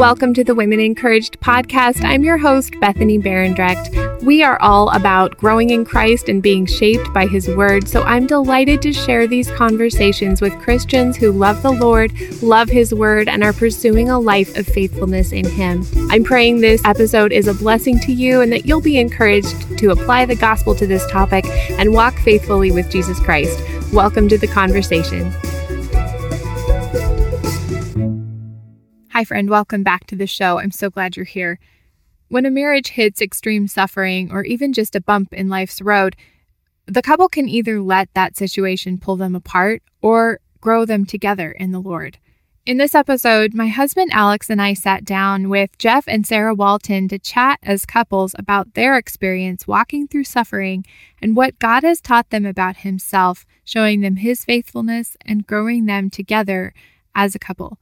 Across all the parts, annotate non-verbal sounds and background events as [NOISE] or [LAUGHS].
Welcome to the Women Encouraged podcast. I'm your host, Bethany Berendrecht. We are all about growing in Christ and being shaped by His Word, so I'm delighted to share these conversations with Christians who love the Lord, love His Word, and are pursuing a life of faithfulness in Him. I'm praying this episode is a blessing to you and that you'll be encouraged to apply the gospel to this topic and walk faithfully with Jesus Christ. Welcome to the conversation. Hi, friend. Welcome back to the show. I'm so glad you're here. When a marriage hits extreme suffering or even just a bump in life's road, the couple can either let that situation pull them apart or grow them together in the Lord. In this episode, my husband Alex and I sat down with Jeff and Sarah Walton to chat as couples about their experience walking through suffering and what God has taught them about Himself, showing them His faithfulness and growing them together as a couple.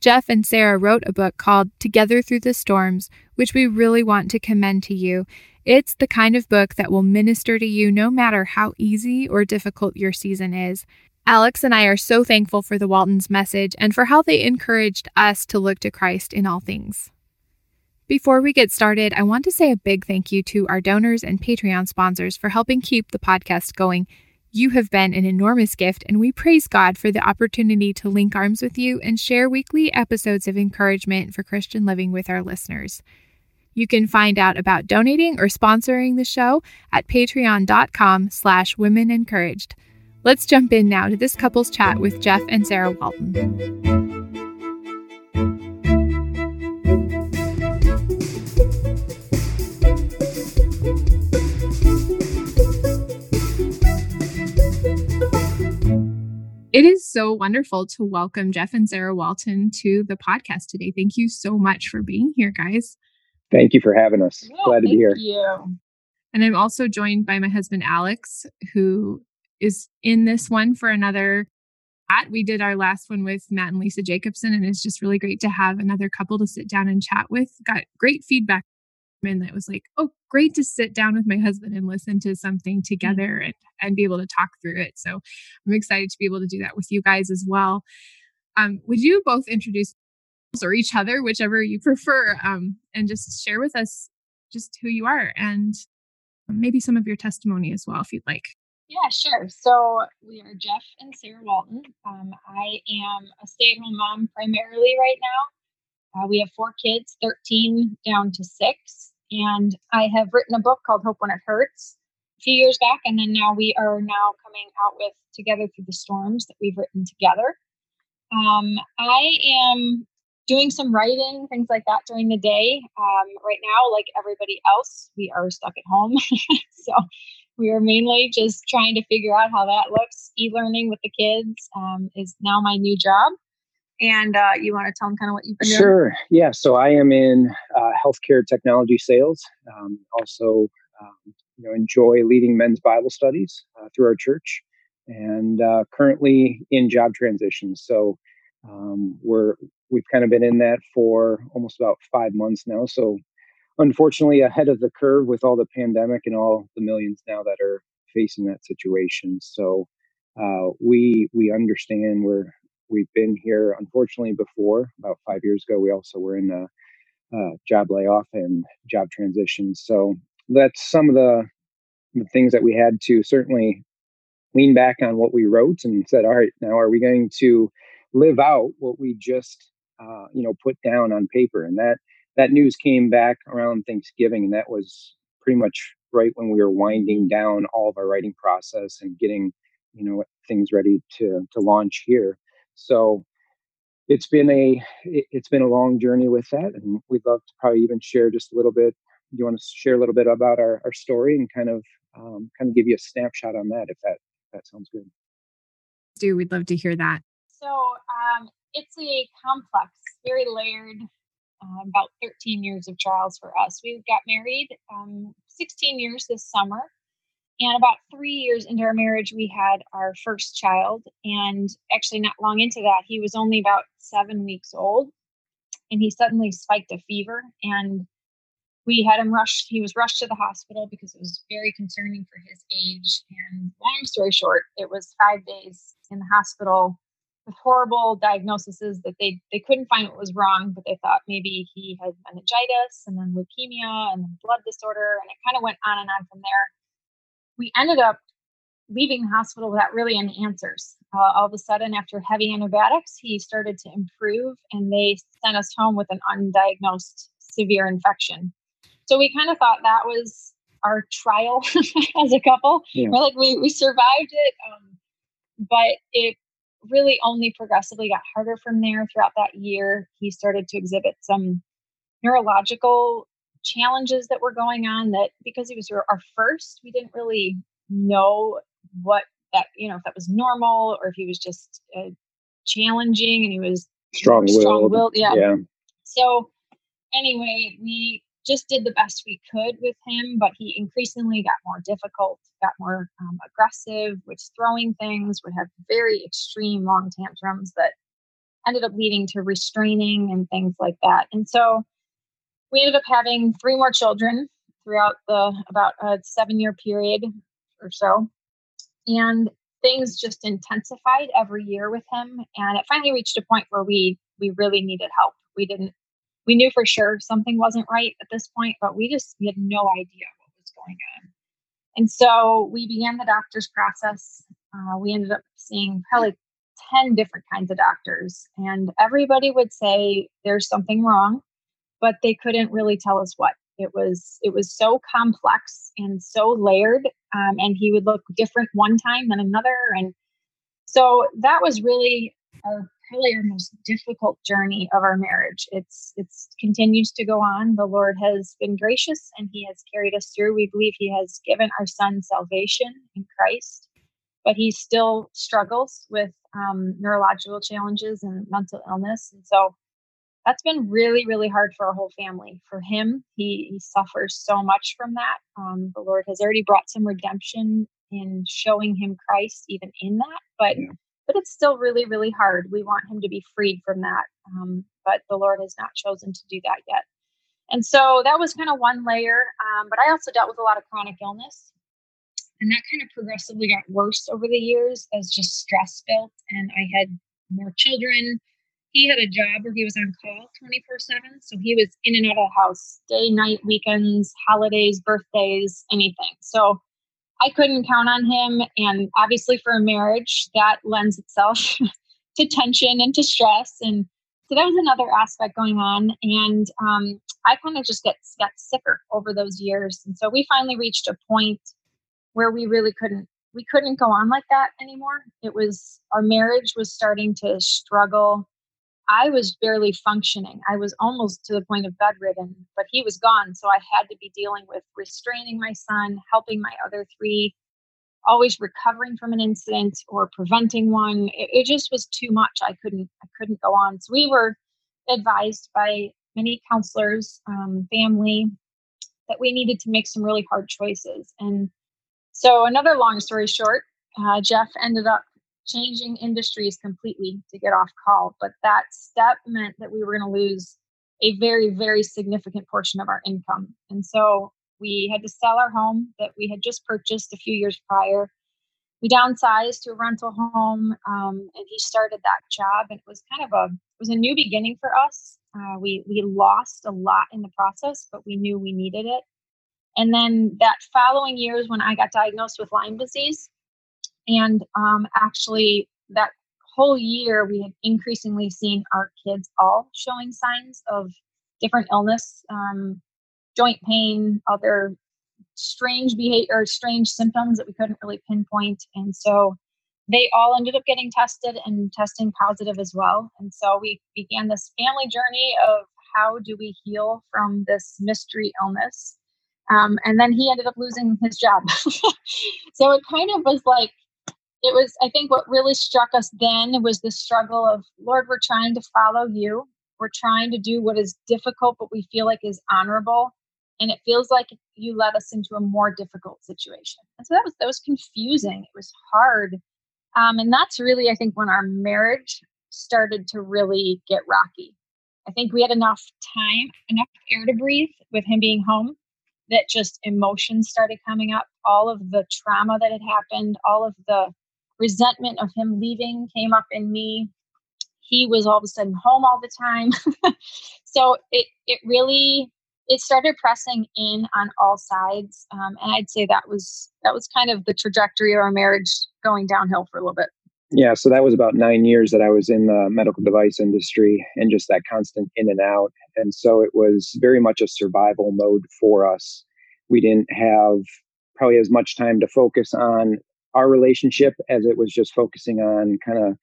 Jeff and Sarah wrote a book called Together Through the Storms, which we really want to commend to you. It's the kind of book that will minister to you no matter how easy or difficult your season is. Alex and I are so thankful for the Waltons' message and for how they encouraged us to look to Christ in all things. Before we get started, I want to say a big thank you to our donors and Patreon sponsors for helping keep the podcast going. You have been an enormous gift, and we praise God for the opportunity to link arms with you and share weekly episodes of encouragement for Christian living with our listeners. You can find out about donating or sponsoring the show at patreon.com slash women encouraged. Let's jump in now to this couple's chat with Jeff and Sarah Walton. It is so wonderful to welcome Jeff and Sarah Walton to the podcast today. Thank you so much for being here, guys. Thank you for having us. Yeah, Glad to be here. You. And I'm also joined by my husband, Alex, who is in this one for another chat. We did our last one with Matt and Lisa Jacobson, and it's just really great to have another couple to sit down and chat with. Got great feedback and that was like, oh, great to sit down with my husband and listen to something together and, and be able to talk through it. So I'm excited to be able to do that with you guys as well. Um, would you both introduce or each other, whichever you prefer, um, and just share with us just who you are and maybe some of your testimony as well, if you'd like. Yeah, sure. So we are Jeff and Sarah Walton. Um, I am a stay at home mom primarily right now. Uh, we have four kids, 13 down to six. And I have written a book called Hope When It Hurts a few years back. And then now we are now coming out with Together Through the Storms that we've written together. Um, I am doing some writing, things like that during the day. Um, right now, like everybody else, we are stuck at home. [LAUGHS] so we are mainly just trying to figure out how that looks. E learning with the kids um, is now my new job and uh, you want to tell them kind of what you've been doing? Sure. Yeah. So I am in uh, healthcare technology sales. Um, also, um, you know, enjoy leading men's Bible studies uh, through our church, and uh, currently in job transitions. So um, we're we've kind of been in that for almost about five months now. So unfortunately, ahead of the curve with all the pandemic and all the millions now that are facing that situation. So uh, we we understand we're we've been here unfortunately before about five years ago we also were in a, a job layoff and job transition. So that's some of the, the things that we had to certainly lean back on what we wrote and said all right now are we going to live out what we just uh, you know put down on paper? And that that news came back around thanksgiving and that was pretty much right when we were winding down all of our writing process and getting you know things ready to to launch here so it's been a it's been a long journey with that, and we'd love to probably even share just a little bit. You want to share a little bit about our, our story and kind of um, kind of give you a snapshot on that, if that if that sounds good. Do we'd love to hear that. So um, it's a complex, very layered. Uh, about 13 years of trials for us. We got married um, 16 years this summer, and about three years into our marriage, we had our first child. And actually, not long into that, he was only about seven weeks old. And he suddenly spiked a fever. And we had him rushed. He was rushed to the hospital because it was very concerning for his age. And long story short, it was five days in the hospital with horrible diagnoses that they they couldn't find what was wrong, but they thought maybe he had meningitis and then leukemia and then blood disorder, and it kind of went on and on from there. We ended up leaving the hospital without really any answers. Uh, all of a sudden, after heavy antibiotics, he started to improve, and they sent us home with an undiagnosed severe infection. So we kind of thought that was our trial [LAUGHS] as a couple. Yeah. We're like, we, we survived it. Um, but it really only progressively got harder from there throughout that year. He started to exhibit some neurological challenges that were going on that because he was our first, we didn't really know what that, you know, if that was normal or if he was just uh, challenging and he was strong willed. Yeah. yeah. So anyway, we just did the best we could with him, but he increasingly got more difficult, got more um, aggressive, was throwing things, would have very extreme long tantrums that ended up leading to restraining and things like that. And so we ended up having three more children throughout the about a seven year period or so. And things just intensified every year with him. And it finally reached a point where we we really needed help. We didn't we knew for sure something wasn't right at this point, but we just we had no idea what was going on. And so we began the doctor's process. Uh, we ended up seeing probably 10 different kinds of doctors, and everybody would say there's something wrong, but they couldn't really tell us what. It was it was so complex and so layered, um, and he would look different one time than another, and so that was really our probably our most difficult journey of our marriage. It's it's continues to go on. The Lord has been gracious and He has carried us through. We believe He has given our son salvation in Christ, but he still struggles with um, neurological challenges and mental illness, and so that's been really really hard for our whole family. For him, he he suffers so much from that. Um, the Lord has already brought some redemption in showing him Christ even in that, but. Yeah but it's still really, really hard. We want him to be freed from that. Um, but the Lord has not chosen to do that yet. And so that was kind of one layer. Um, but I also dealt with a lot of chronic illness. And that kind of progressively got worse over the years as just stress built. And I had more children. He had a job where he was on call 24 7. So he was in and out of the house day, night, weekends, holidays, birthdays, anything. So I couldn't count on him. And obviously, for a marriage, that lends itself [LAUGHS] to tension and to stress. And so that was another aspect going on. And um, I kind of just get, got sicker over those years. And so we finally reached a point where we really couldn't we couldn't go on like that anymore. It was our marriage was starting to struggle I was barely functioning. I was almost to the point of bedridden, but he was gone. So I had to be dealing with restraining my son, helping my other three, always recovering from an incident or preventing one. It, it just was too much. I couldn't, I couldn't go on. So we were advised by many counselors, um, family, that we needed to make some really hard choices. And so, another long story short, uh, Jeff ended up changing industries completely to get off call. But that step meant that we were going to lose a very, very significant portion of our income. And so we had to sell our home that we had just purchased a few years prior. We downsized to a rental home, um, and he started that job. And it was kind of a it was a new beginning for us. Uh, we we lost a lot in the process, but we knew we needed it. And then that following years, when I got diagnosed with Lyme disease, and um, actually, that whole year, we had increasingly seen our kids all showing signs of different illness, um, joint pain, other strange behavior, strange symptoms that we couldn't really pinpoint. And so they all ended up getting tested and testing positive as well. And so we began this family journey of how do we heal from this mystery illness. Um, and then he ended up losing his job. [LAUGHS] so it kind of was like it was i think what really struck us then was the struggle of lord we're trying to follow you. We're trying to do what is difficult but we feel like is honorable and it feels like you led us into a more difficult situation. And so that was that was confusing. It was hard um, and that's really i think when our marriage started to really get rocky. I think we had enough time enough air to breathe with him being home that just emotions started coming up. All of the trauma that had happened all of the resentment of him leaving came up in me. he was all of a sudden home all the time. [LAUGHS] so it it really it started pressing in on all sides, um, and I'd say that was that was kind of the trajectory of our marriage going downhill for a little bit. Yeah, so that was about nine years that I was in the medical device industry and just that constant in and out. And so it was very much a survival mode for us. We didn't have probably as much time to focus on our relationship as it was just focusing on kind of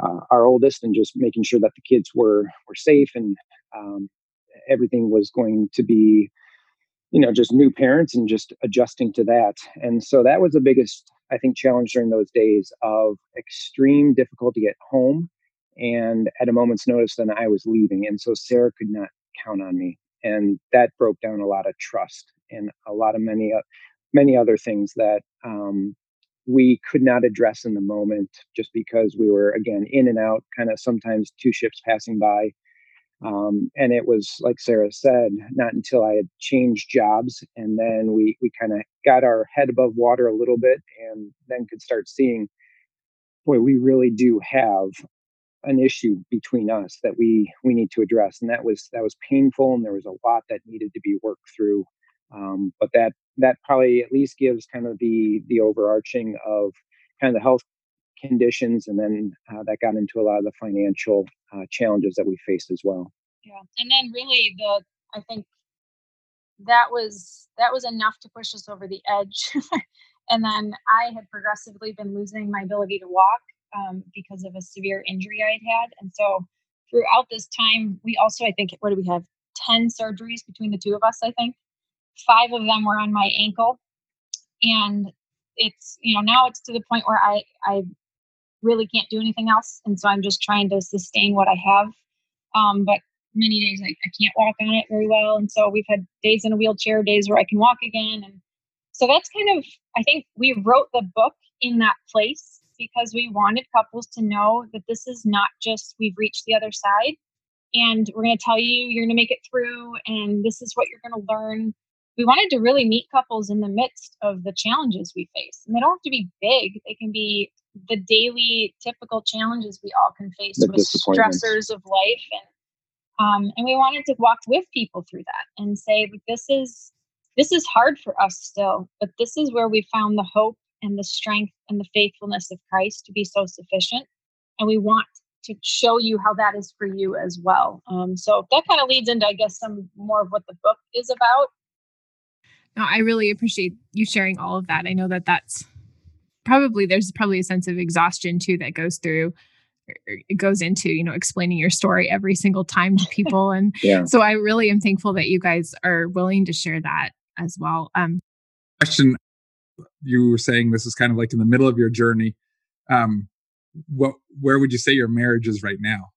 uh, our oldest and just making sure that the kids were were safe and um, everything was going to be you know just new parents and just adjusting to that. And so that was the biggest i think challenge during those days of extreme difficulty at home and at a moment's notice then i was leaving and so sarah could not count on me. And that broke down a lot of trust and a lot of many uh, many other things that um, we could not address in the moment just because we were again in and out kind of sometimes two ships passing by. Um, and it was like sarah said not until i had changed jobs and then we we kind of got our head above water a little bit and then could start seeing boy we really do have an issue between us that we we need to address and that was that was painful and there was a lot that needed to be worked through um, but that that probably at least gives kind of the the overarching of kind of the health conditions, and then uh, that got into a lot of the financial uh, challenges that we faced as well. Yeah, and then really the I think that was that was enough to push us over the edge. [LAUGHS] and then I had progressively been losing my ability to walk um, because of a severe injury I had had, and so throughout this time, we also I think what do we have ten surgeries between the two of us? I think five of them were on my ankle. And it's you know now it's to the point where i i really can't do anything else. And so i'm just trying to sustain what i have. Um, but many days I, I can't walk on it very well. And so we've had days in a wheelchair days where i can walk again. And so that's kind of i think we wrote the book in that place because we wanted couples to know that this is not just we've reached the other side and we're going to tell you you're going to make it through and this is what you're going to learn we wanted to really meet couples in the midst of the challenges we face. And they don't have to be big, they can be the daily typical challenges we all can face the with stressors of life. And um, and we wanted to walk with people through that and say this is this is hard for us still but this is where we found the hope and the strength and the faithfulness of christ to be so sufficient. And we want to show you how that is for you as well. Um, so that kind of leads into i guess some more of what the book is about I really appreciate you sharing all of that. I know that that's probably there's probably a sense of exhaustion too that goes through it goes into you know explaining your story every single time to people and [LAUGHS] yeah. so i really am thankful that you guys are willing to share that as well um question you were saying this is kind of like in the middle of your journey um what where would you say your marriage is right now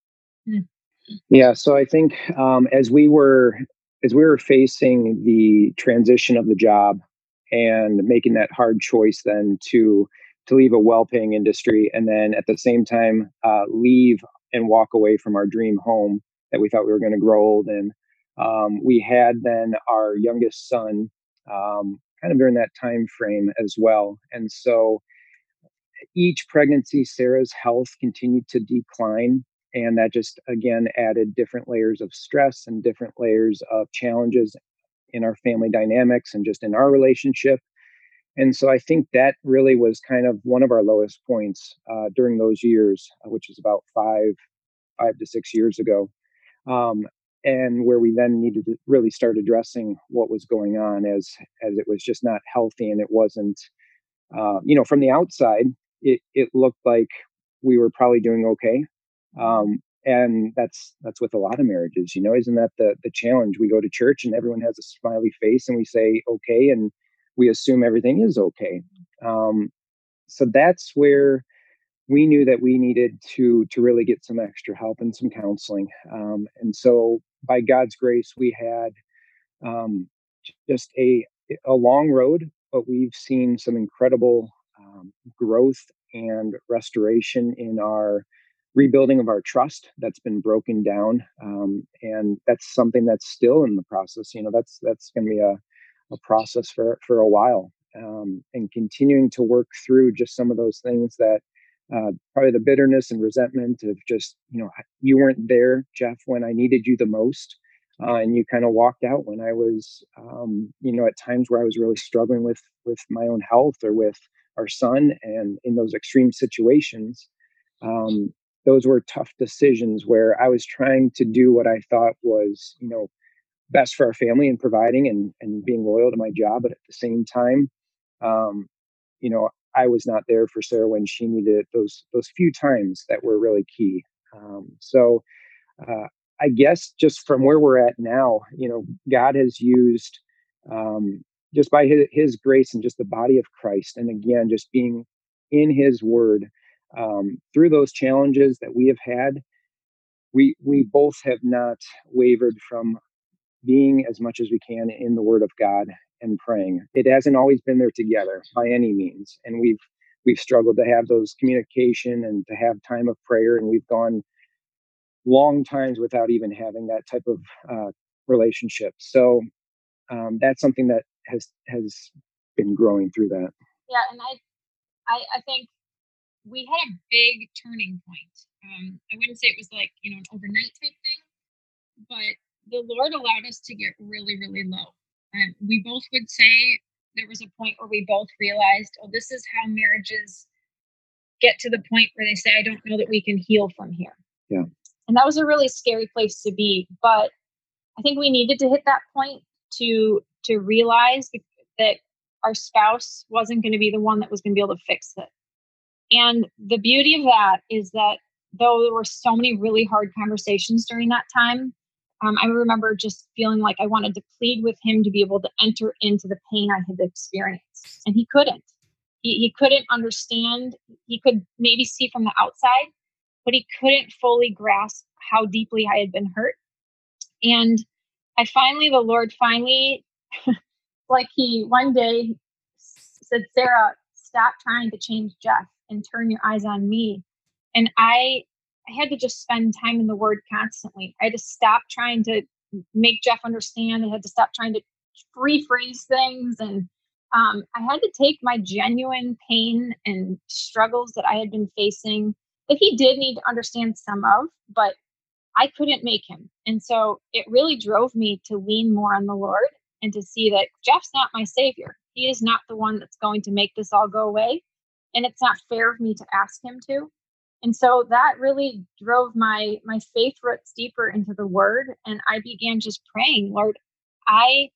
yeah so i think um as we were as we were facing the transition of the job and making that hard choice then to to leave a well-paying industry and then at the same time uh, leave and walk away from our dream home that we thought we were going to grow old in. Um, we had then our youngest son um, kind of during that time frame as well. And so each pregnancy sarah's health continued to decline and that just again added different layers of stress and different layers of challenges in our family dynamics and just in our relationship. And so i think that really was kind of one of our lowest points uh, during those years uh, which is about five five to six years ago um, and where we then needed to really start addressing what was going on as as it was just not healthy and it wasn't uh, you know from the outside it, it looked like we were probably doing okay um, and that's that's with a lot of marriages you know isn't that the the challenge? We go to church and everyone has a smiley face and we say okay and we assume everything is okay. Um, so that's where we knew that we needed to to really get some extra help and some counseling. Um, and so by god's grace we had um, just a a long road but we've seen some incredible um, growth and restoration in our rebuilding of our trust that's been broken down um, and that's something that's still in the process you know that's that's going to be a, a process for for a while um, and continuing to work through just some of those things that uh, probably the bitterness and resentment of just you know you weren't there jeff when i needed you the most uh, and you kind of walked out when i was um, you know at times where i was really struggling with with my own health or with our son and in those extreme situations um, those were tough decisions where i was trying to do what i thought was you know best for our family and providing and, and being loyal to my job but at the same time um, you know I was not there for Sarah when she needed it those those few times that were really key. Um, so uh, I guess just from where we're at now, you know, God has used um, just by his, his, grace and just the body of Christ, and again, just being in His Word um, through those challenges that we have had. We we both have not wavered from being as much as we can in the Word of God and praying. It hasn't always been there together by any means, and we've we've struggled to have those communication and to have time of prayer, and we've gone long times without even having that type of uh, relationship. So um, that's something that has has been growing through that. Yeah, and I I, I think we had a big turning point. Um, I wouldn't say it was like you know an overnight type thing, but the Lord allowed us to get really really low and we both would say there was a point where we both realized, oh, this is how marriages get to the point where they say, I don't know that we can heal from here. Yeah. And that was a really scary place to be. But I think we needed to hit that point to to realize that our spouse wasn't going to be the one that was going to be able to fix it. And the beauty of that is that though there were so many really hard conversations during that time, um, I remember just feeling like I wanted to plead with him to be able to enter into the pain I had experienced. And he couldn't. He, he couldn't understand. He could maybe see from the outside, but he couldn't fully grasp how deeply I had been hurt. And I finally, the Lord finally, [LAUGHS] like he one day said, Sarah, stop trying to change Jeff and turn your eyes on me. And I I had to just spend time in the word constantly. I had to stop trying to make Jeff understand. I had to stop trying to rephrase things. And um, I had to take my genuine pain and struggles that I had been facing that he did need to understand some of, but I couldn't make him. And so it really drove me to lean more on the Lord and to see that Jeff's not my savior. He is not the one that's going to make this all go away. And it's not fair of me to ask him to. And so that really drove my my faith roots deeper into the word and i began just praying lord i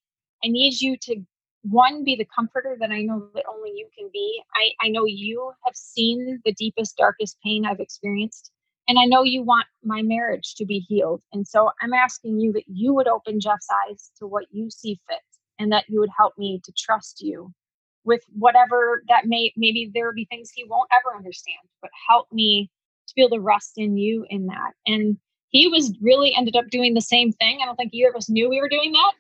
i need you to one be the comforter that i know that only you can be. I i know you have seen the deepest darkest pain i've experienced and i know you want my marriage to be healed. And so i'm asking you that you would open jeff's eyes to what you see fit and that you would help me to trust you with whatever that may maybe there will be things he won't ever understand but help me to be able to rest in you in that. And he was really ended up doing the same thing. I don't think either of us knew we were doing that.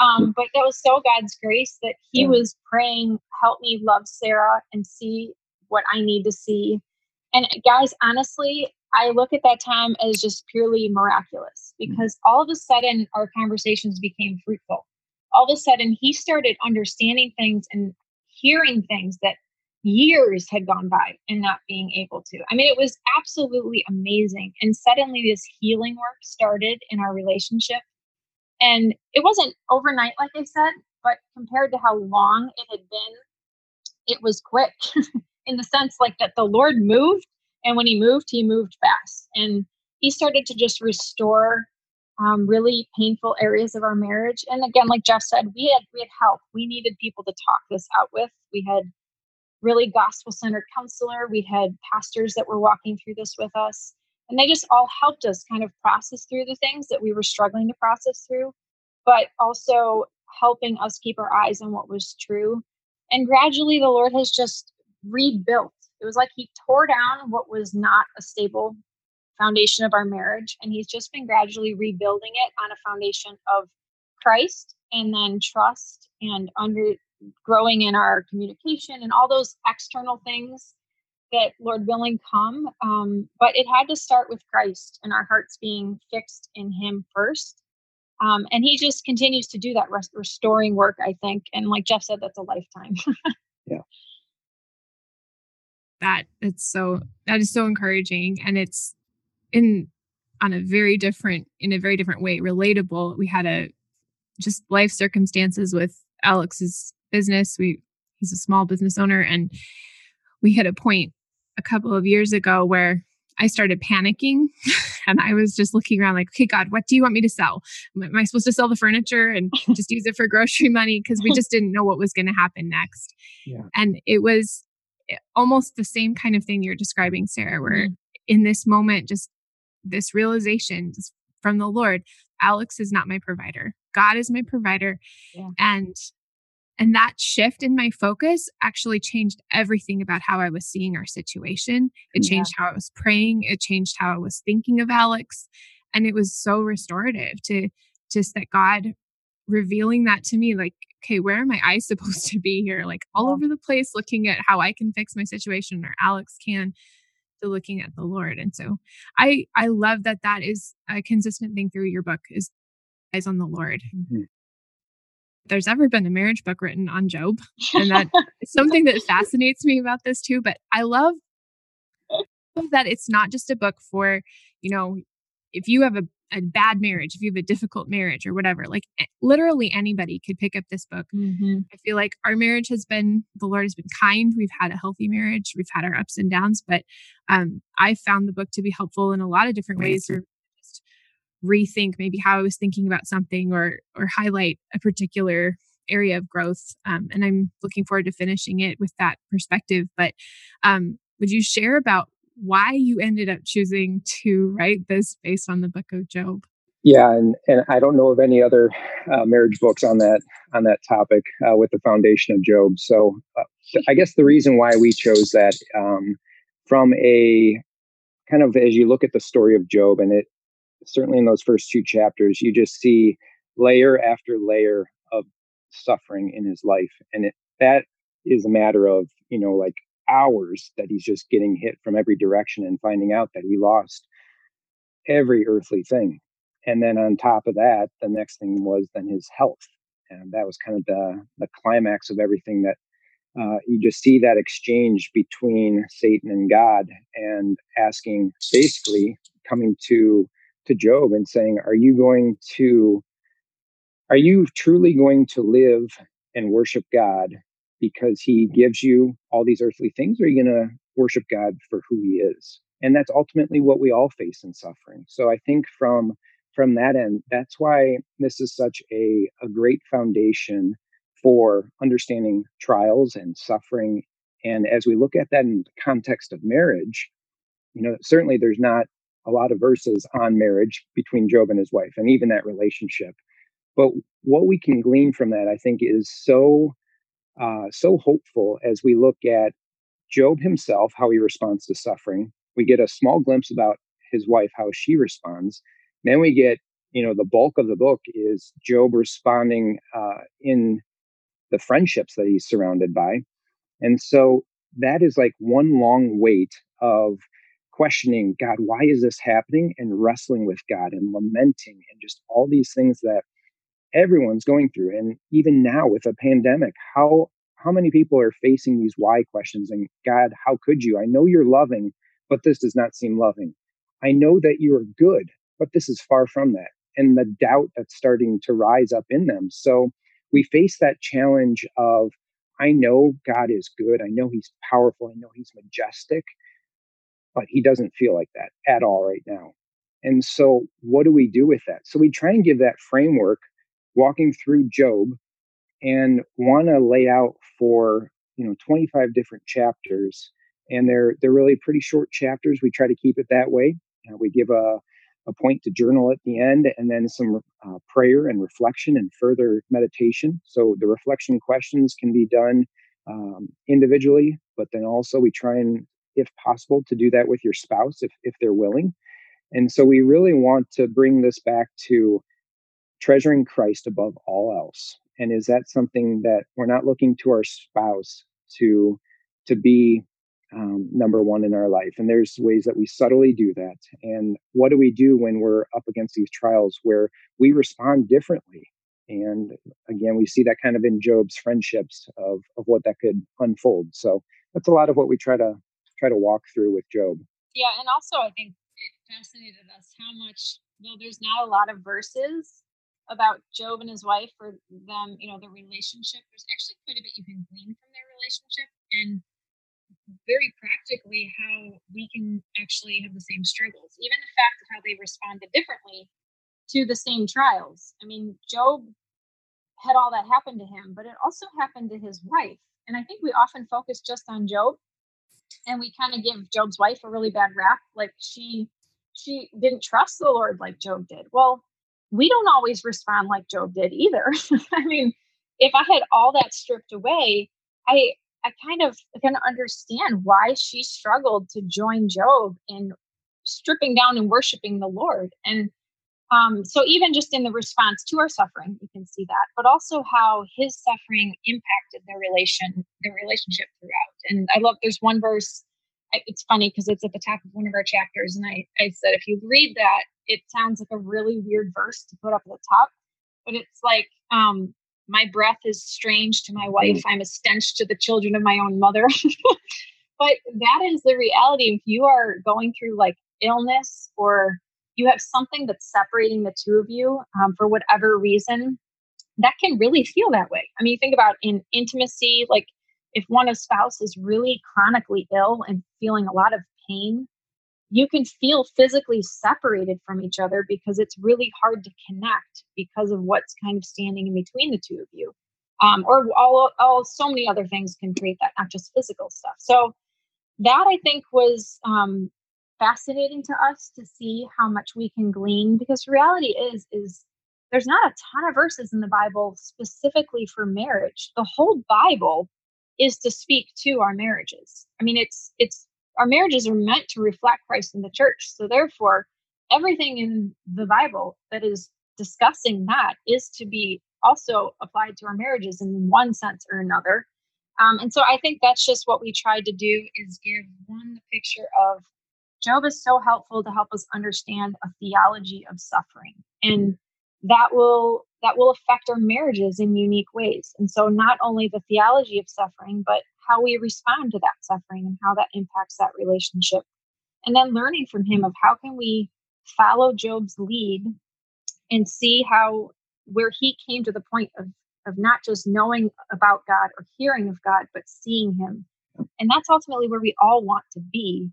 Um, but that was so god's grace that he yeah. was praying help me love sarah and see what i need to see. And guys honestly i look at that time as just purely miraculous mm. because all of a sudden our conversations became fruitful. All of a sudden he started understanding things and hearing things that years had gone by and not being able to. I mean, it was absolutely amazing. And suddenly this healing work started in our relationship. And it wasn't overnight, like I said, but compared to how long it had been, it was quick [LAUGHS] in the sense like that the Lord moved. And when he moved, he moved fast. And he started to just restore um, really painful areas of our marriage. And again, like Jeff said, we had we had help. We needed people to talk this out with. We had really gospel centered counselor. We had pastors that were walking through this with us. And they just all helped us kind of process through the things that we were struggling to process through, but also helping us keep our eyes on what was true. And gradually, the Lord has just rebuilt. It was like He tore down what was not a stable foundation of our marriage, and He's just been gradually rebuilding it on a foundation of Christ and then trust and under growing in our communication and all those external things that Lord willing come. Um, but it had to start with Christ and our hearts being fixed in Him first. Um, and He just continues to do that rest- restoring work, I think. And like Jeff said, that's a lifetime. [LAUGHS] yeah. that. It's so that is so encouraging and it's in on a very different in a very different way relatable. We had a just life circumstances with Alex's business. We he's a small business owner and we hit a point a couple of years ago where I started panicking [LAUGHS] and I was just looking around like, okay, God, what do you want me to sell? Am I supposed to sell the furniture and [LAUGHS] just use it for grocery money? Because we just didn't know what was going to happen next. Yeah. And it was eh, almost the same kind of thing you're describing, Sarah, where mm-hmm. in this moment, just this realization from the Lord, Alex is not my provider. God is my provider. Yeah. And and that shift in my focus actually changed everything about how I was seeing our situation. It changed yeah. how I was praying. It changed how I was thinking of Alex. And it was so restorative to just that God revealing that to me, like, okay, where are my eyes supposed to be here? Like all yeah. over the place, looking at how I can fix my situation or Alex can to looking at the Lord. And so I, I love that that is a consistent thing through your book is eyes on the Lord. Mm-hmm there's ever been a marriage book written on Job. And that [LAUGHS] is something that fascinates me about this too. But I love that it's not just a book for, you know, if you have a, a bad marriage, if you have a difficult marriage or whatever, like literally anybody could pick up this book. Mm-hmm. I feel like our marriage has been, the Lord has been kind. We've had a healthy marriage. We've had our ups and downs, but um, I found the book to be helpful in a lot of different ways rethink maybe how I was thinking about something or or highlight a particular area of growth. Um, and I'm looking forward to finishing it with that perspective. But um, would you share about why you ended up choosing to write this based on the book of Job? Yeah, and, and I don't know of any other uh, marriage books on that on that topic uh, with the foundation of Job. So uh, I guess the reason why we chose that um, from a kind of as you look at the story of Job, and it certainly in those first two chapters, you just see layer after layer of suffering in his life. And it, that is a matter of, you know, like hours that he's just getting hit from every direction and finding out that he lost every earthly thing. And then on top of that, the next thing was then his health. And that was kind of the, the climax of everything that uh, you just see that exchange between Satan and God and asking, basically, coming to to Job and saying, Are you going to, are you truly going to live and worship God because he gives you all these earthly things, or are you going to worship God for who he is? And that's ultimately what we all face in suffering. So I think from from that end, that's why this is such a, a great foundation for understanding trials and suffering. And as we look at that in the context of marriage, you know, certainly there's not a lot of verses on marriage between Job and his wife and even that relationship. But what we can glean from that, I think, is so uh, so hopeful as we look at Job himself, how he responds to suffering. We get a small glimpse about his wife, how she responds. Then we get, you know, the bulk of the book is Job responding uh, in the friendships that he's surrounded by. And so that is like one long wait of questioning God, why is this happening? And wrestling with God and lamenting and just all these things that everyone's going through. And even now with a pandemic, how how many people are facing these why questions and God, how could you? I know you're loving, but this does not seem loving. I know that you are good, but this is far from that. And the doubt that's starting to rise up in them. So we face that challenge of I know God is good. I know he's powerful. I know he's majestic but he doesn't feel like that at all right now. And so, what do we do with that? So, we try and give that framework walking through Job and want to lay out for you know 25 different chapters and they're they're really pretty short chapters. We try to keep it that way. We give a, a point to journal at the end and then some uh, prayer and reflection and further meditation. So the reflection questions can be done um, individually but then also we try and if possible, to do that with your spouse if, if they're willing. And so we really want to bring this back to treasuring Christ above all else. And is that something that we're not looking to our spouse to to be um, number one in our life? And there's ways that we subtly do that. And what do we do when we're up against these trials where we respond differently? And again, we see that kind of in Job's friendships of of what that could unfold. So that's a lot of what we try to try to walk through with Job. Yeah, and also I think it fascinated us how much though there's not a lot of verses about Job and his wife or them, you know, the relationship. There's actually quite a bit you can glean from their relationship and very practically how we can actually have the same struggles. Even the fact of how they responded differently to the same trials. I mean, Job had all that happen to him, but it also happened to his wife. And I think we often focus just on Job and we kind of give Job's wife a really bad rap. Like she she didn't trust the Lord like Job did. Well, we don't always respond like Job did either. [LAUGHS] I mean, if I had all that stripped away, I I kind of can understand why she struggled to join Job in stripping down and worshiping the Lord. And um, so even just in the response to our suffering, you can see that, but also how his suffering impacted their relation, their relationship throughout. And I love there's one verse. It's funny because it's at the top of one of our chapters, and I I said if you read that, it sounds like a really weird verse to put up at the top, but it's like um, my breath is strange to my wife. I'm a stench to the children of my own mother. [LAUGHS] but that is the reality. If you are going through like illness or you have something that's separating the two of you um, for whatever reason, that can really feel that way. I mean, think about in intimacy, like if one of spouse is really chronically ill and feeling a lot of pain, you can feel physically separated from each other because it's really hard to connect because of what's kind of standing in between the two of you. Um, or all, all so many other things can create that, not just physical stuff. So that I think was um, fascinating to us to see how much we can glean because reality is is there's not a ton of verses in the bible specifically for marriage the whole bible is to speak to our marriages i mean it's it's our marriages are meant to reflect christ in the church so therefore everything in the bible that is discussing that is to be also applied to our marriages in one sense or another um, and so i think that's just what we tried to do is give one the picture of Job is so helpful to help us understand a theology of suffering. And that will that will affect our marriages in unique ways. And so not only the theology of suffering, but how we respond to that suffering and how that impacts that relationship. And then learning from him of how can we follow Job's lead and see how where he came to the point of of not just knowing about God or hearing of God, but seeing him. And that's ultimately where we all want to be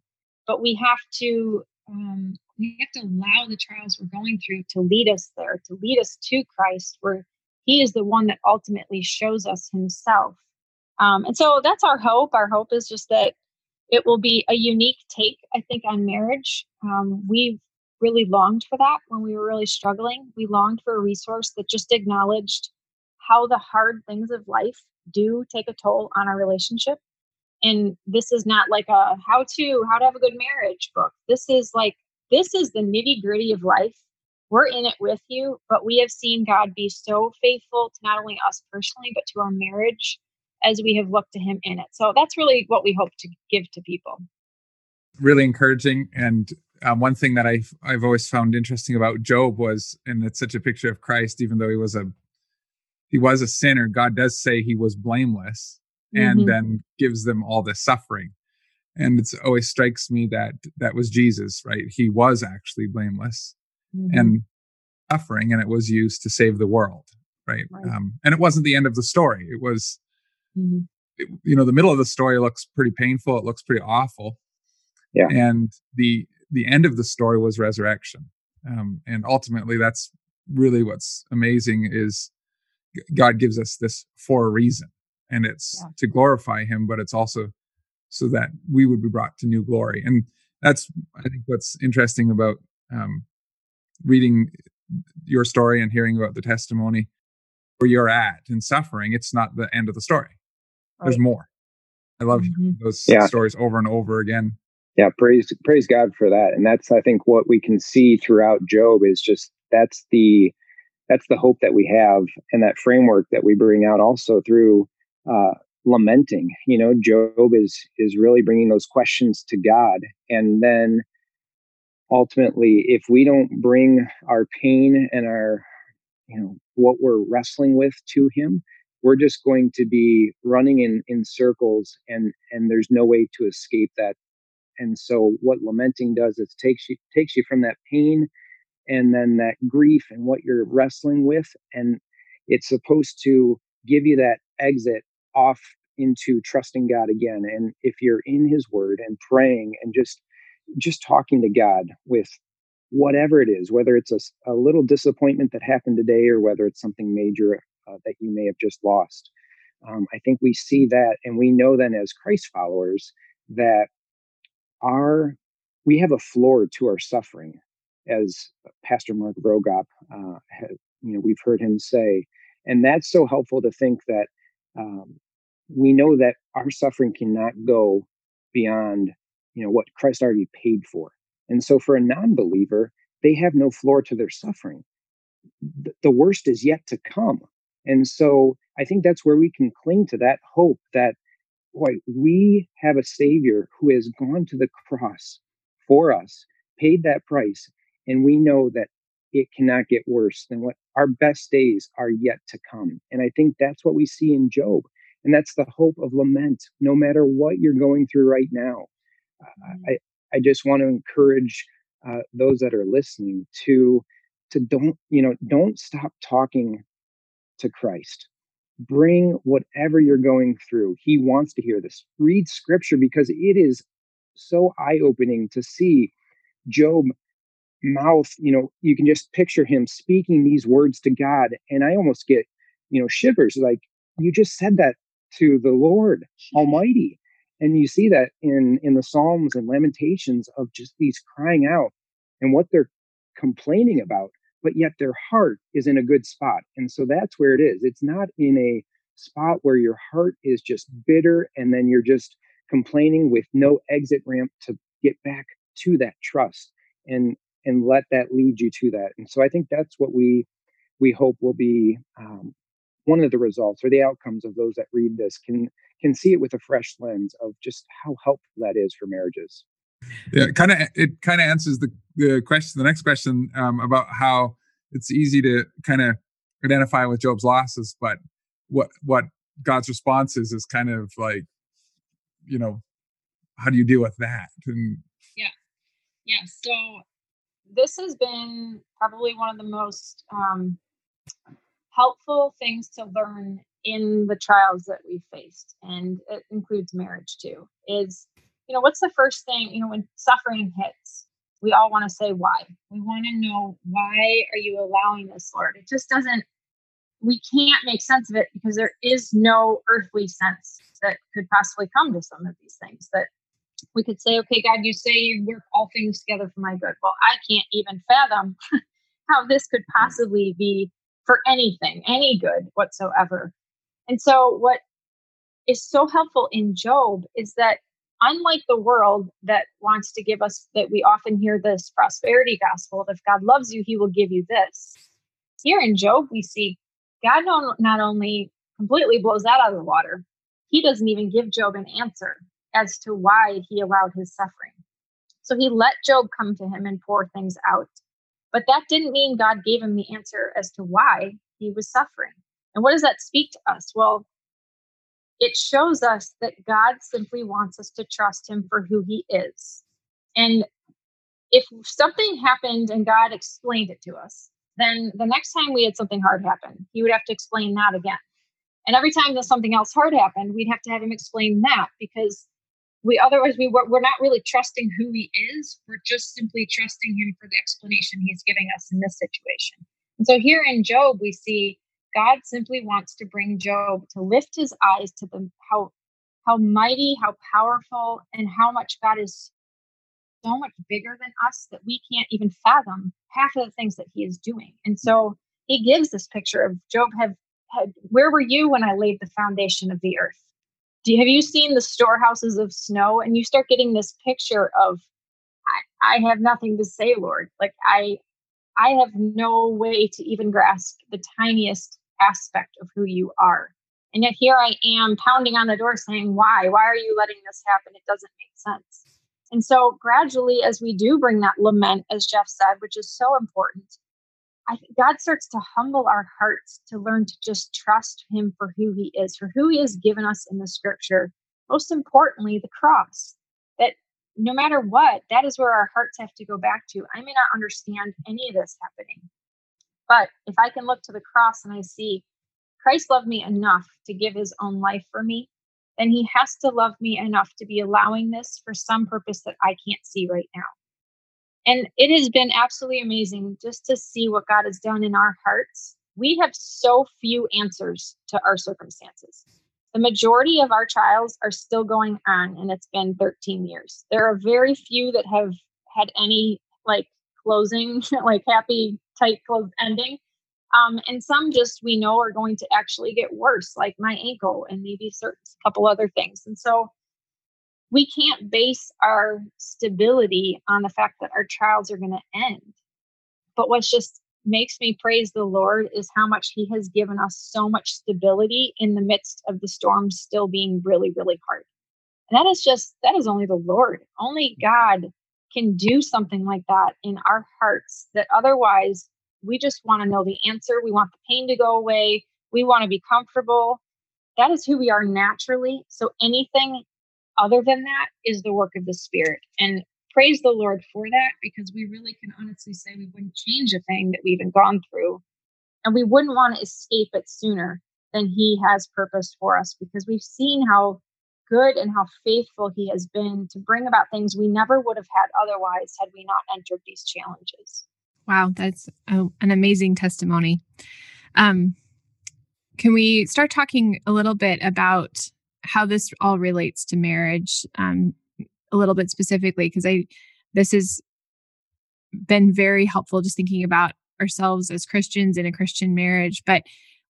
but we have to um, we have to allow the trials we're going through to lead us there, to lead us to Christ, where He is the one that ultimately shows us Himself. Um, and so that's our hope. Our hope is just that it will be a unique take, I think, on marriage. Um, we've really longed for that when we were really struggling. We longed for a resource that just acknowledged how the hard things of life do take a toll on our relationship and this is not like a how to how to have a good marriage book this is like this is the nitty gritty of life. We're in it with you but we have seen god be so faithful to not only us personally but to our marriage as we have looked to him in it. So that's really what we hope to give to people. Really encouraging and um, one thing that I've, I've always found interesting about job was and it's such a picture of christ even though he was a he was a sinner god does say he was blameless and mm-hmm. then gives them all this suffering and it always strikes me that that was jesus right he was actually blameless mm-hmm. and suffering and it was used to save the world right, right. Um, and it wasn't the end of the story it was mm-hmm. it, you know the middle of the story looks pretty painful it looks pretty awful yeah and the the end of the story was resurrection um, and ultimately that's really what's amazing is god gives us this for a reason and it's yeah. to glorify him but it's also so that we would be brought to new glory and that's i think what's interesting about um, reading your story and hearing about the testimony where you're at in suffering it's not the end of the story right. there's more i love mm-hmm. those yeah. stories over and over again yeah praise praise god for that and that's i think what we can see throughout job is just that's the that's the hope that we have and that framework that we bring out also through uh, lamenting. You know, Job is is really bringing those questions to God, and then ultimately, if we don't bring our pain and our, you know, what we're wrestling with to Him, we're just going to be running in in circles, and and there's no way to escape that And so what lamenting does is takes you takes you from that pain and then that grief and what you're wrestling with and it's supposed to give you that exit off into trusting God again. And if you're in his word and praying and just just talking to God with whatever it is, whether it's a, a little disappointment that happened today or whether it's something major uh, that you may have just lost. Um, I think we see that and we know then as Christ followers that our we have a floor to our suffering as Pastor Mark Vroegop, uh, you know, we've heard him say, and that's so helpful to think that um, we know that our suffering cannot go beyond you know what christ already paid for. And so for a non-believer they have no floor to their suffering. The worst is yet to come. And so i think that's where we can cling to that hope that boy we have a savior who has gone to the cross for us paid that price and we know that it cannot get worse than what our best days are yet to come and i think that's what we see in job and that's the hope of lament no matter what you're going through right now. Mm-hmm. i i just want to encourage uh, those that are listening to to don't you know don't stop talking to christ. Bring whatever you're going through. He wants to hear this. Read scripture because it is so eye-opening to see job mouth you know you can just picture him speaking these words to god and i almost get you know shivers like you just said that to the Lord Almighty. And you see that in in the Psalms and Lamentations of just these crying out and what they're complaining about, but yet their heart is in a good spot. And so that's where it is. It's not in a spot where your heart is just bitter and then you're just complaining with no exit ramp to get back to that trust and and let that lead you to that. And so I think that's what we we hope will be um, one of the results or the outcomes of those that read this can can see it with a fresh lens of just how helpful that is for marriages yeah kind of it kind of answers the, the question the next question um, about how it's easy to kind of identify with job's losses but what what god's response is is kind of like you know how do you deal with that and yeah yeah so this has been probably one of the most um, helpful things to learn in the trials that we've faced and it includes marriage too is you know what's the first thing you know when suffering hits we all want to say why. We want to know why are you allowing this lord? It just doesn't we can't make sense of it because there is no earthly sense that could possibly come to some of these things that we could say okay god you say you work all things together for my good well i can't even fathom [LAUGHS] how this could possibly be for anything, any good whatsoever. And so, what is so helpful in Job is that unlike the world that wants to give us that we often hear this prosperity gospel that if God loves you, he will give you this. Here in Job, we see God not only completely blows that out of the water, he doesn't even give Job an answer as to why he allowed his suffering. So he let Job come to him and pour things out. But that didn't mean God gave him the answer as to why he was suffering. And what does that speak to us? Well, it shows us that God simply wants us to trust him for who he is. And if something happened and God explained it to us, then the next time we had something hard happen, he would have to explain that again. And every time that something else hard happened, we'd have to have him explain that because we otherwise we we're not really trusting who he is we're just simply trusting him for the explanation he's giving us in this situation. And so here in job we see god simply wants to bring job to lift his eyes to the how how mighty how powerful and how much god is so much bigger than us that we can't even fathom half of the things that he is doing. And so he gives this picture of job have had where were you when i laid the foundation of the earth do have you seen the storehouses of snow? And you start getting this picture of I, I have nothing to say lord. Like i i have no way to even grasp the tiniest aspect of who you are. And yet here i am pounding on the door saying why? Why are you letting this happen? It doesn't make sense. And so gradually as we do bring that lament as jeff said which is so important I, think God starts to humble our hearts to learn to just trust Him for who He is, for who He has given us in the scripture. Most importantly, the cross. That no matter what, that is where our hearts have to go back to. I may not understand any of this happening, but if I can look to the cross and I see Christ loved me enough to give his own life for me, then he has to love me enough to be allowing this for some purpose that I can't see right now. And it has been absolutely amazing just to see what God has done in our hearts. We have so few answers to our circumstances. The majority of our trials are still going on, and it's been 13 years. There are very few that have had any like closing, [LAUGHS] like happy, tight closed ending. Um, and some just we know are going to actually get worse, like my ankle and maybe certain couple other things. And so we can't base our stability on the fact that our trials are going to end. But what's just makes me praise the Lord is how much He has given us so much stability in the midst of the storm still being really, really hard. And that is just, that is only the Lord. Only God can do something like that in our hearts that otherwise we just want to know the answer. We want the pain to go away. We want to be comfortable. That is who we are naturally. So anything other than that is the work of the Spirit. And praise the Lord for that because we really can honestly say we wouldn't change a thing that we've even gone through. And we wouldn't want to escape it sooner than He has purpose for us because we've seen how good and how faithful He has been to bring about things we never would have had otherwise had we not entered these challenges. Wow, that's a, an amazing testimony. Um, can we start talking a little bit about how this all relates to marriage um, a little bit specifically? Because I this has been very helpful just thinking about ourselves as Christians in a Christian marriage. But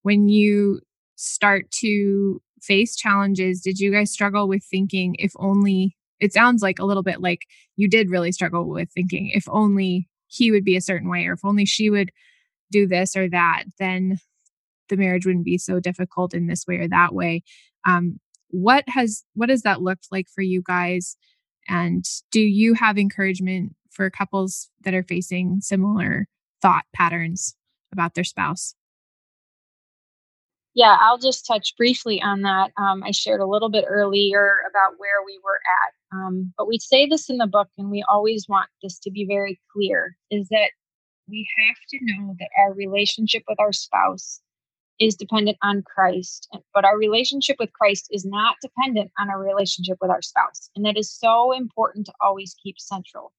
when you start to face challenges, did you guys struggle with thinking if only? It sounds like a little bit like you did really struggle with thinking if only he would be a certain way or if only she would do this or that then the marriage wouldn't be so difficult in this way or that way um, what has what has that looked like for you guys? And do you have encouragement for couples that are facing similar thought patterns about their spouse? Yeah i'll just touch briefly on that. Um, i shared a little bit earlier about where we were at. Um, but we say this in the book, and we always want this to be very clear is that we have to know that our relationship with our spouse is dependent on Christ, but our relationship with Christ is not dependent on our relationship with our spouse. And that is so important to always keep central.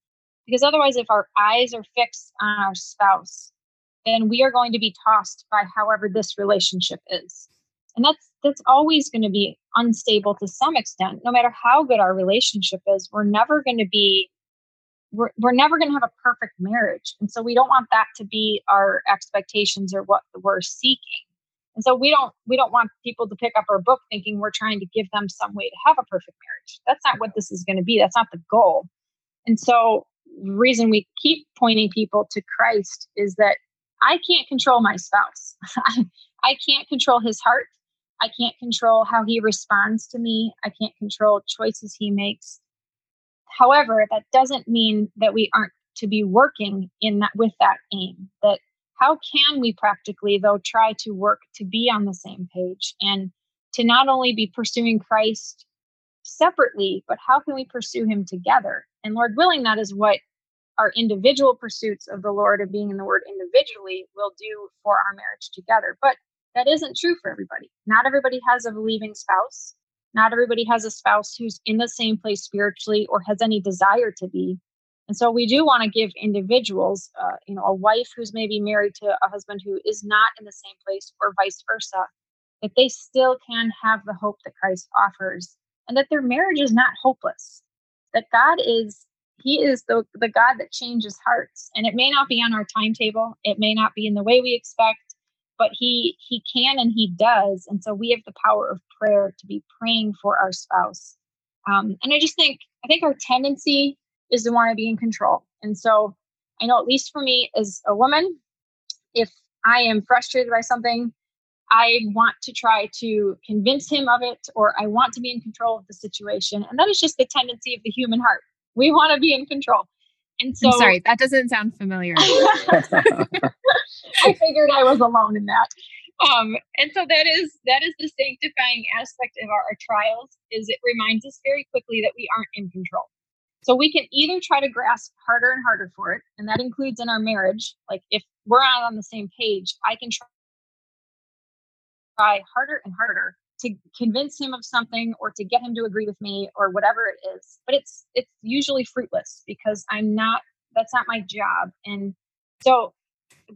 Because otherwise, if our eyes are fixed on our spouse, then we are going to be tossed by however this relationship is and that's that's always going to be unstable to some extent no matter how good our relationship is we're never going to be we're, we're never going to have a perfect marriage and so we don't want that to be our expectations or what we're seeking and so we don't we don't want people to pick up our book thinking we're trying to give them some way to have a perfect marriage that's not what this is going to be that's not the goal and so the reason we keep pointing people to christ is that i can't control my spouse [LAUGHS] I can't control his heart I can't control how he responds to me. I can't control choices he makes. However, that doesn't mean that we aren't to be working in that with that aim. That how can we practically though try to work to be on the same page and to not only be pursuing Christ separately, but how can we pursue him together? And Lord willing, that is what our individual pursuits of the Lord of being in the word individually will do for our marriage together. But that isn't true for everybody. Not everybody has a believing spouse. Not everybody has a spouse who's in the same place spiritually or has any desire to be. And so we do want to give individuals, uh, you know, a wife who's maybe married to a husband who is not in the same place or vice versa, that they still can have the hope that Christ offers and that their marriage is not hopeless. That God is, He is the, the God that changes hearts. And it may not be on our timetable, it may not be in the way we expect, but he he can and he does and so we have the power of prayer to be praying for our spouse um, and i just think i think our tendency is to want to be in control and so i know at least for me as a woman if i am frustrated by something i want to try to convince him of it or i want to be in control of the situation and that is just the tendency of the human heart we want to be in control and so, I'm sorry, that doesn't sound familiar. [LAUGHS] I figured I was alone in that. Um, and so that is that is the sanctifying aspect of our, our trials. Is it reminds us very quickly that we aren't in control. So we can either try to grasp harder and harder for it, and that includes in our marriage. Like if we're not on the same page, I can try harder and harder to convince him of something or to get him to agree with me or whatever it is. But it's it's usually fruitless because I'm not that's not my job. And so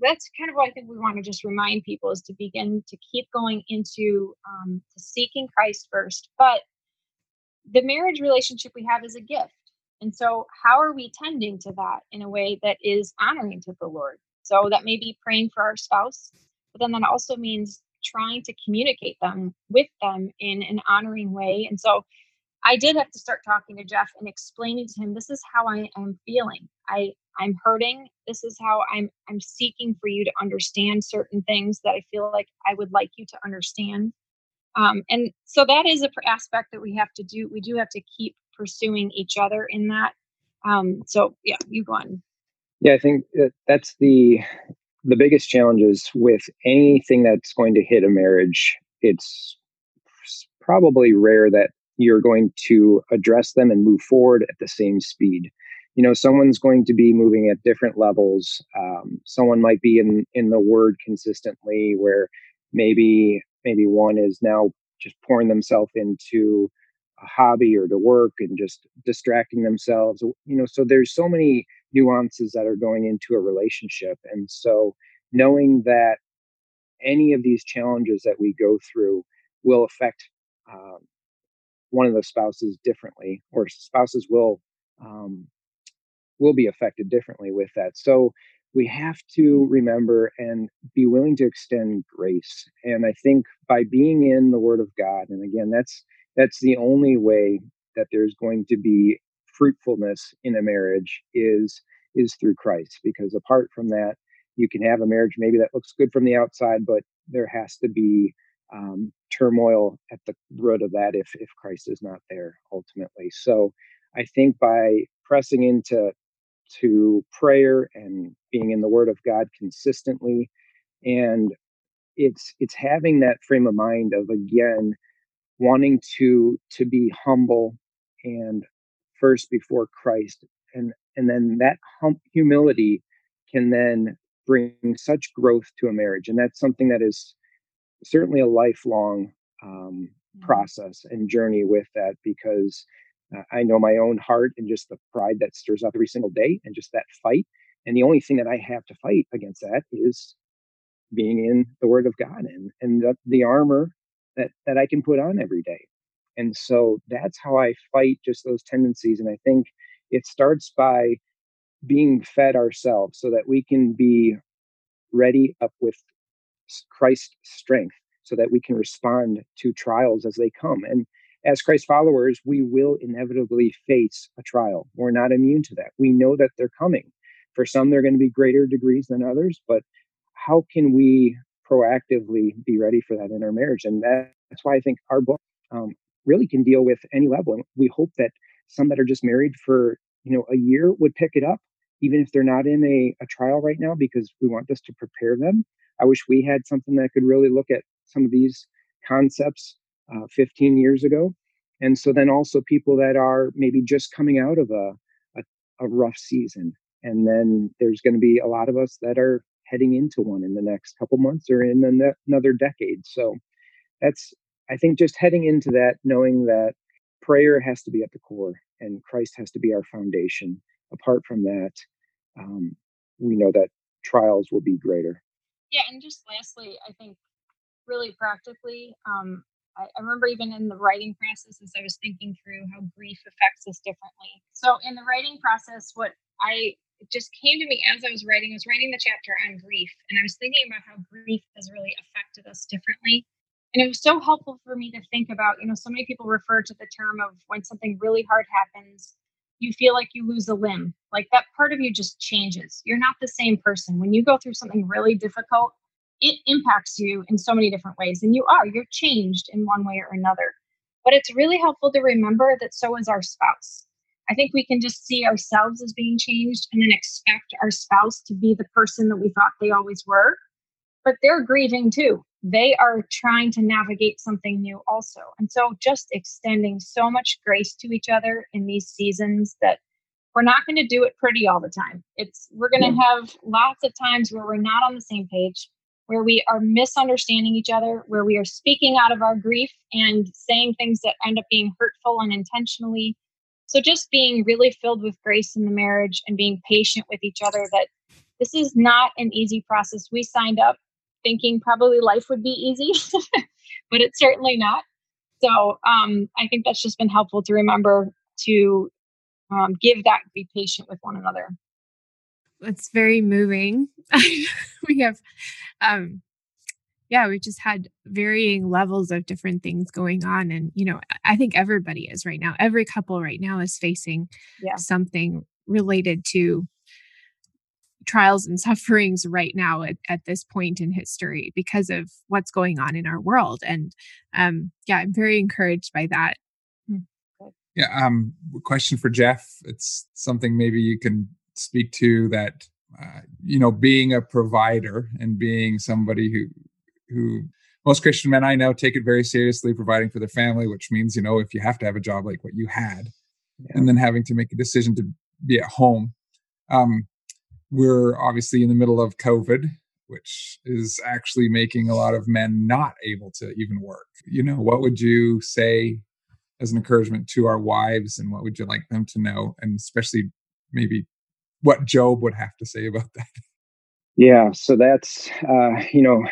that's kind of what I think we want to just remind people is to begin to keep going into um, seeking Christ first. But the marriage relationship we have is a gift. And so, how are we tending to that in a way that is honoring to the Lord? So, that may be praying for our spouse, but then that also means trying to communicate them with them in an honoring way. And so, I did have to start talking to Jeff and explaining to him this is how I am feeling. I I'm hurting. This is how I'm I'm seeking for you to understand certain things that I feel like I would like you to understand. Um, and so that is a aspect that we have to do. We do have to keep pursuing each other in that. Um, so yeah, you go on. Yeah, I think that that's the the biggest challenges with anything that's going to hit a marriage. It's probably rare that you're going to address them and move forward at the same speed. You know, someone's going to be moving at different levels. Um, someone might be in in the word consistently, where maybe maybe one is now just pouring themselves into a hobby or to work and just distracting themselves you know so there's so many nuances that are going into a relationship and so knowing that any of these challenges that we go through will affect um, one of the spouses differently or spouses will um, will be affected differently with that so we have to remember and be willing to extend grace. And I think by being in the Word of God, and again, that's that's the only way that there's going to be fruitfulness in a marriage is is through Christ. Because apart from that, you can have a marriage maybe that looks good from the outside, but there has to be um, turmoil at the root of that if if Christ is not there ultimately. So I think by pressing into to prayer and being in the word of god consistently and it's it's having that frame of mind of again wanting to to be humble and first before christ and and then that hum- humility can then bring such growth to a marriage and that's something that is certainly a lifelong um, mm-hmm. process and journey with that because uh, I know my own heart and just the pride that stirs up every single day and just that fight. And the only thing that I have to fight against that is being in the word of God and, and the, the armor that, that I can put on every day. And so that's how I fight just those tendencies. And I think it starts by being fed ourselves so that we can be ready up with Christ's strength so that we can respond to trials as they come. And as Christ followers, we will inevitably face a trial. We're not immune to that. We know that they're coming. For some, they're going to be greater degrees than others, but how can we proactively be ready for that in our marriage? And that's why I think our book um, really can deal with any level. And we hope that some that are just married for you know a year would pick it up, even if they're not in a, a trial right now, because we want this to prepare them. I wish we had something that could really look at some of these concepts uh, 15 years ago. And so then also people that are maybe just coming out of a, a, a rough season. And then there's going to be a lot of us that are heading into one in the next couple months or in another decade. So that's, I think, just heading into that, knowing that prayer has to be at the core and Christ has to be our foundation. Apart from that, um, we know that trials will be greater. Yeah, and just lastly, I think really practically, um, I remember even in the writing process as I was thinking through how grief affects us differently. So in the writing process, what I it just came to me as I was writing, I was writing the chapter on grief, and I was thinking about how grief has really affected us differently. And it was so helpful for me to think about, you know, so many people refer to the term of when something really hard happens, you feel like you lose a limb. Like that part of you just changes. You're not the same person. When you go through something really difficult, it impacts you in so many different ways. And you are, you're changed in one way or another. But it's really helpful to remember that so is our spouse. I think we can just see ourselves as being changed and then expect our spouse to be the person that we thought they always were. But they're grieving too. They are trying to navigate something new also. And so just extending so much grace to each other in these seasons that we're not going to do it pretty all the time. It's we're going to have lots of times where we're not on the same page, where we are misunderstanding each other, where we are speaking out of our grief and saying things that end up being hurtful unintentionally. So just being really filled with grace in the marriage and being patient with each other that this is not an easy process. We signed up thinking probably life would be easy, [LAUGHS] but it's certainly not. So um, I think that's just been helpful to remember to um, give that, be patient with one another. It's very moving. [LAUGHS] we have, um, yeah, we've just had varying levels of different things going on. And, you know, I think everybody is right now. Every couple right now is facing yeah. something related to trials and [LAUGHS] sufferings right now at, at this point in history because of what's going on in our world. And um, yeah, I'm very encouraged by that. Hmm. Yeah. Um, question for Jeff. It's something maybe you can speak to that, uh, you know, being a provider and being somebody who, who most Christian men I know take it very seriously, providing for their family, which means, you know, if you have to have a job like what you had, yeah. and then having to make a decision to be at home. Um, we're obviously in the middle of COVID, which is actually making a lot of men not able to even work. You know, what would you say as an encouragement to our wives and what would you like them to know? And especially maybe what Job would have to say about that. Yeah, so that's, uh, you know,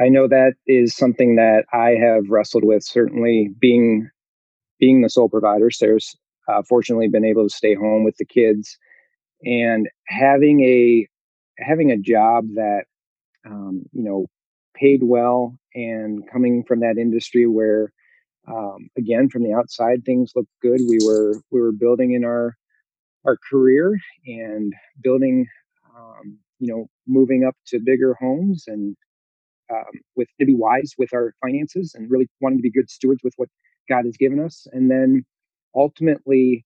I know that is something that I have wrestled with. Certainly, being being the sole provider, Sarah's uh, fortunately been able to stay home with the kids and having a having a job that um, you know paid well and coming from that industry where um, again from the outside things looked good we were we were building in our our career and building um, you know moving up to bigger homes and um, with to be wise with our finances and really wanting to be good stewards with what god has given us and then ultimately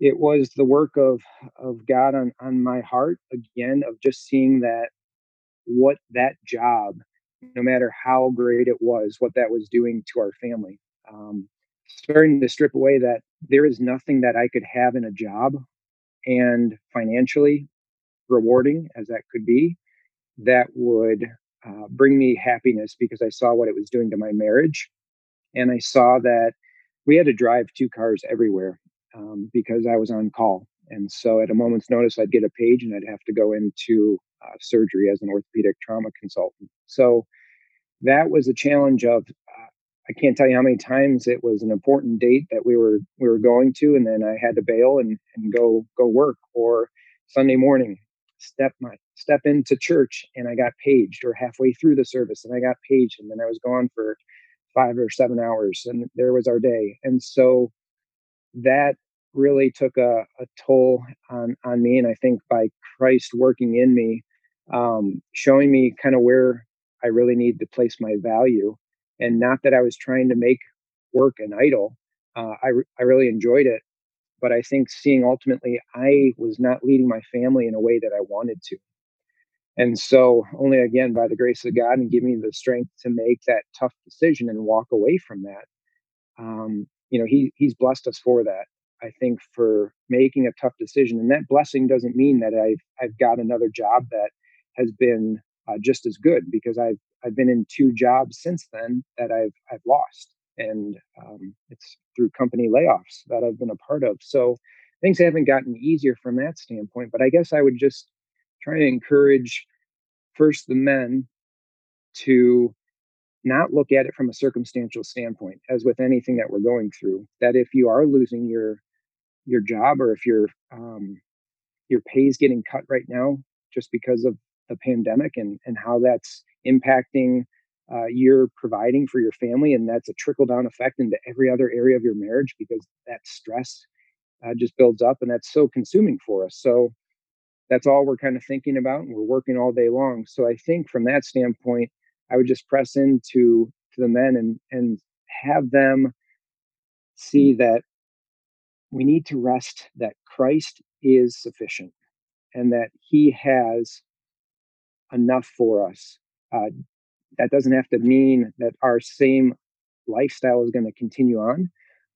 it was the work of of God on on my heart again of just seeing that what that job, no matter how great it was, what that was doing to our family. Um, starting to strip away that there is nothing that I could have in a job and financially rewarding as that could be that would uh, bring me happiness because I saw what it was doing to my marriage. And I saw that we had to drive two cars everywhere um, because I was on call. And so at a moment's notice, I'd get a page and I'd have to go into uh, surgery as an orthopedic trauma consultant. So that was a challenge of uh, I can't tell you how many times it was an important date that we were we were going to, and then I had to bail and, and go go work. Or Sunday morning, step my step into church and I got paged, or halfway through the service and I got paged, and then I was gone for five or seven hours, and there was our day. And so that really took a, a toll on on me and i think by christ working in me um, showing me kind of where i really need to place my value and not that i was trying to make work an idol uh, I, I really enjoyed it but i think seeing ultimately i was not leading my family in a way that i wanted to. And so only again by the grace of god and give me the strength to make that tough decision and walk away from that um, you know he he's blessed us for that i think for making a tough decision. And that blessing doesn't mean that i've i've got another job that has been uh, just as good because i've i've been in two jobs since then that i've i've lost. And um, it's through company layoffs that i've been a part of. So things haven't gotten easier from that standpoint but i guess i would just try to encourage first the men to not look at it from a circumstantial standpoint as with anything that we're going through that if you are losing your your job or if your um, your pay is getting cut right now just because of the pandemic and and how that's impacting uh, you're providing for your family and that's a trickle down effect into every other area of your marriage because that stress uh, just builds up and that's so consuming for us so that's all we're kind of thinking about and we're working all day long so i think from that standpoint I would just press into to the men and and have them see that we need to rest that Christ is sufficient and that He has enough for us. Uh, that doesn't have to mean that our same lifestyle is going to continue on,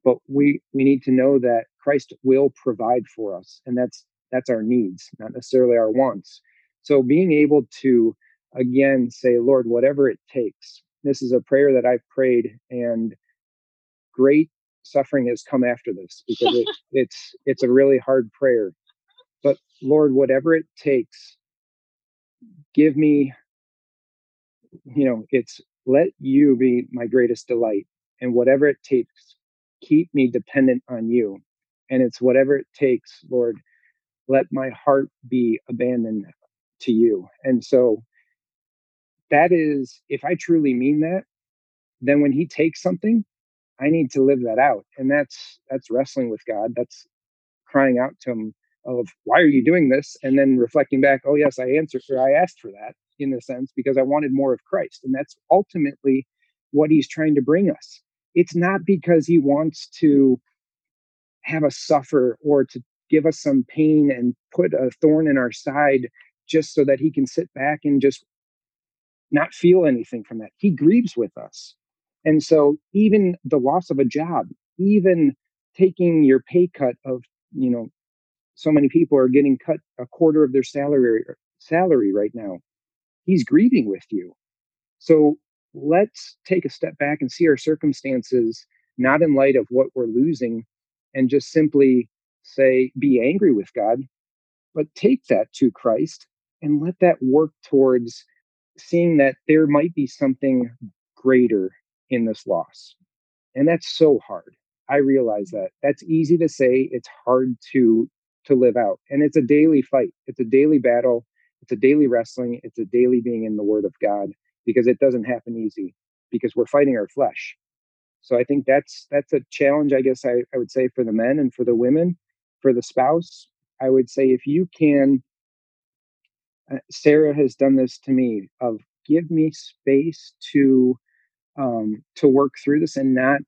but we we need to know that Christ will provide for us, and that's that's our needs, not necessarily our wants. So being able to again say, Lord, whatever it takes. This is a prayer that I've prayed, and great suffering has come after this because it, [LAUGHS] it's it's a really hard prayer. But Lord, whatever it takes, give me, you know, it's let you be my greatest delight. And whatever it takes, keep me dependent on you. And it's whatever it takes, Lord, let my heart be abandoned to you. And so that is, if I truly mean that, then when he takes something, I need to live that out. And that's that's wrestling with God. That's crying out to him of why are you doing this? And then reflecting back, oh yes, I answered or I asked for that in a sense because I wanted more of Christ. And that's ultimately what he's trying to bring us. It's not because he wants to have us suffer or to give us some pain and put a thorn in our side just so that he can sit back and just not feel anything from that. He grieves with us. And so even the loss of a job, even taking your pay cut of, you know, so many people are getting cut a quarter of their salary salary right now. He's grieving with you. So let's take a step back and see our circumstances not in light of what we're losing and just simply say be angry with God, but take that to Christ and let that work towards seeing that there might be something greater in this loss. And that's so hard. I realize that. That's easy to say, it's hard to to live out. And it's a daily fight. It's a daily battle. It's a daily wrestling. It's a daily being in the word of God because it doesn't happen easy because we're fighting our flesh. So I think that's that's a challenge I guess I, I would say for the men and for the women, for the spouse. I would say if you can uh, Sarah has done this to me of give me space to um, to work through this and not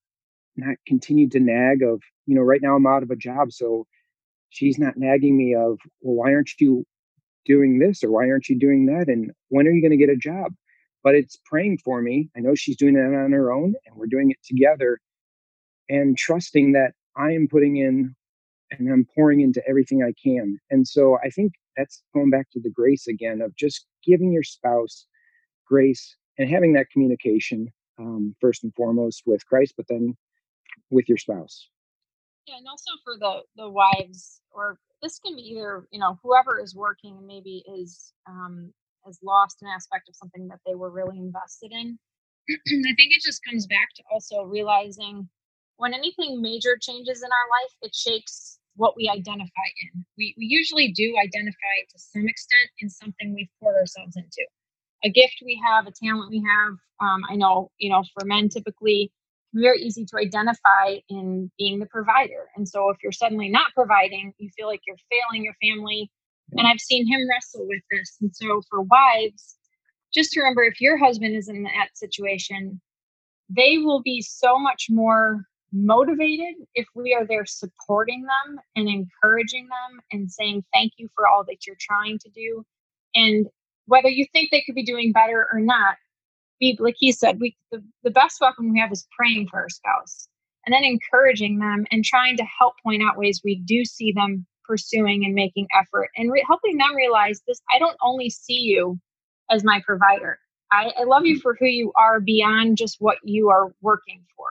not continue to nag of you know right now I'm out of a job so she's not nagging me of well why aren't you doing this or why aren't you doing that and when are you going to get a job? But it's praying for me. I know she's doing it on her own and we're doing it together and trusting that I am putting in and I'm pouring into everything I can. And so I think that's going back to the grace again of just giving your spouse grace and having that communication um, first and foremost with Christ, but then with your spouse. Yeah, and also for the the wives, or this can be either you know whoever is working maybe is um, has lost an aspect of something that they were really invested in. [CLEARS THROAT] I think it just comes back to also realizing when anything major changes in our life, it shakes what we identify in. We, we usually do identify to some extent in something we've poured ourselves into. A gift we have, a talent we have. Um, I know, you know, for men, typically very easy to identify in being the provider. And so if you're suddenly not providing, you feel like you're failing your family. And I've seen him wrestle with this. And so for wives, just remember if your husband is in that situation, they will be so much more motivated if we are there supporting them and encouraging them and saying thank you for all that you're trying to do and whether you think they could be doing better or not be like he said we the, the best weapon we have is praying for our spouse and then encouraging them and trying to help point out ways we do see them pursuing and making effort and re- helping them realize this i don't only see you as my provider. I, I love you for who you are beyond just what you are working for.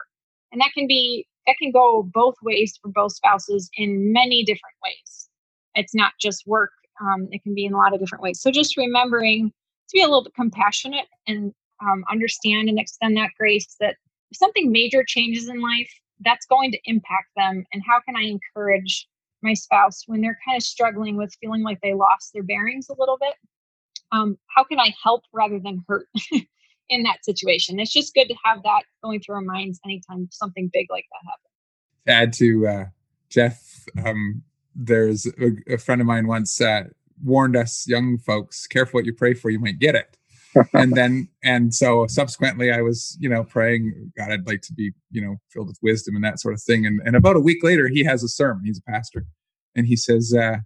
And that can be that can go both ways for both spouses in many different ways. It's not just work um, it can be in a lot of different ways. So just remembering to be a little bit compassionate and um, understand and extend that grace that if something major changes in life that's going to impact them and how can i encourage my spouse when they're kind of struggling with feeling like they lost their bearings a little bit um, how can i help rather than hurt [LAUGHS] in that situation. It's just good to have that going through our minds anytime something big like that happens. To add to uh, Jeff, um, there's a, a, friend of mine once uh, warned us young folks, careful what you pray for, you might get it. And then, and so subsequently, I was, you know, praying, God, I'd like to be, you know, filled with wisdom and that sort of thing. And, and about a week later, he has a sermon. He's a pastor, and he says, uh,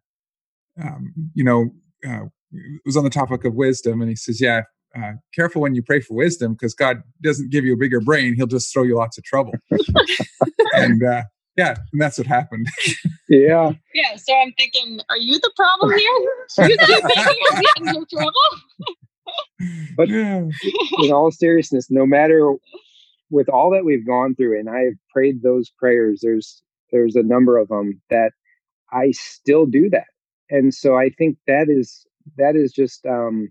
um, you know, uh, it was on the topic of wisdom, and he says, yeah, uh, careful when you pray for wisdom because God doesn't give you a bigger brain; He'll just throw you lots of trouble. [LAUGHS] and uh, yeah, and that's what happened. yeah. Yeah. So I'm thinking, are you the problem here? [LAUGHS] you keep making us trouble. [LAUGHS] but yeah. in all seriousness, no matter with all that we've gone through, and I've prayed those prayers, there's there's a number of them that I still do that. And so I think that is that is just um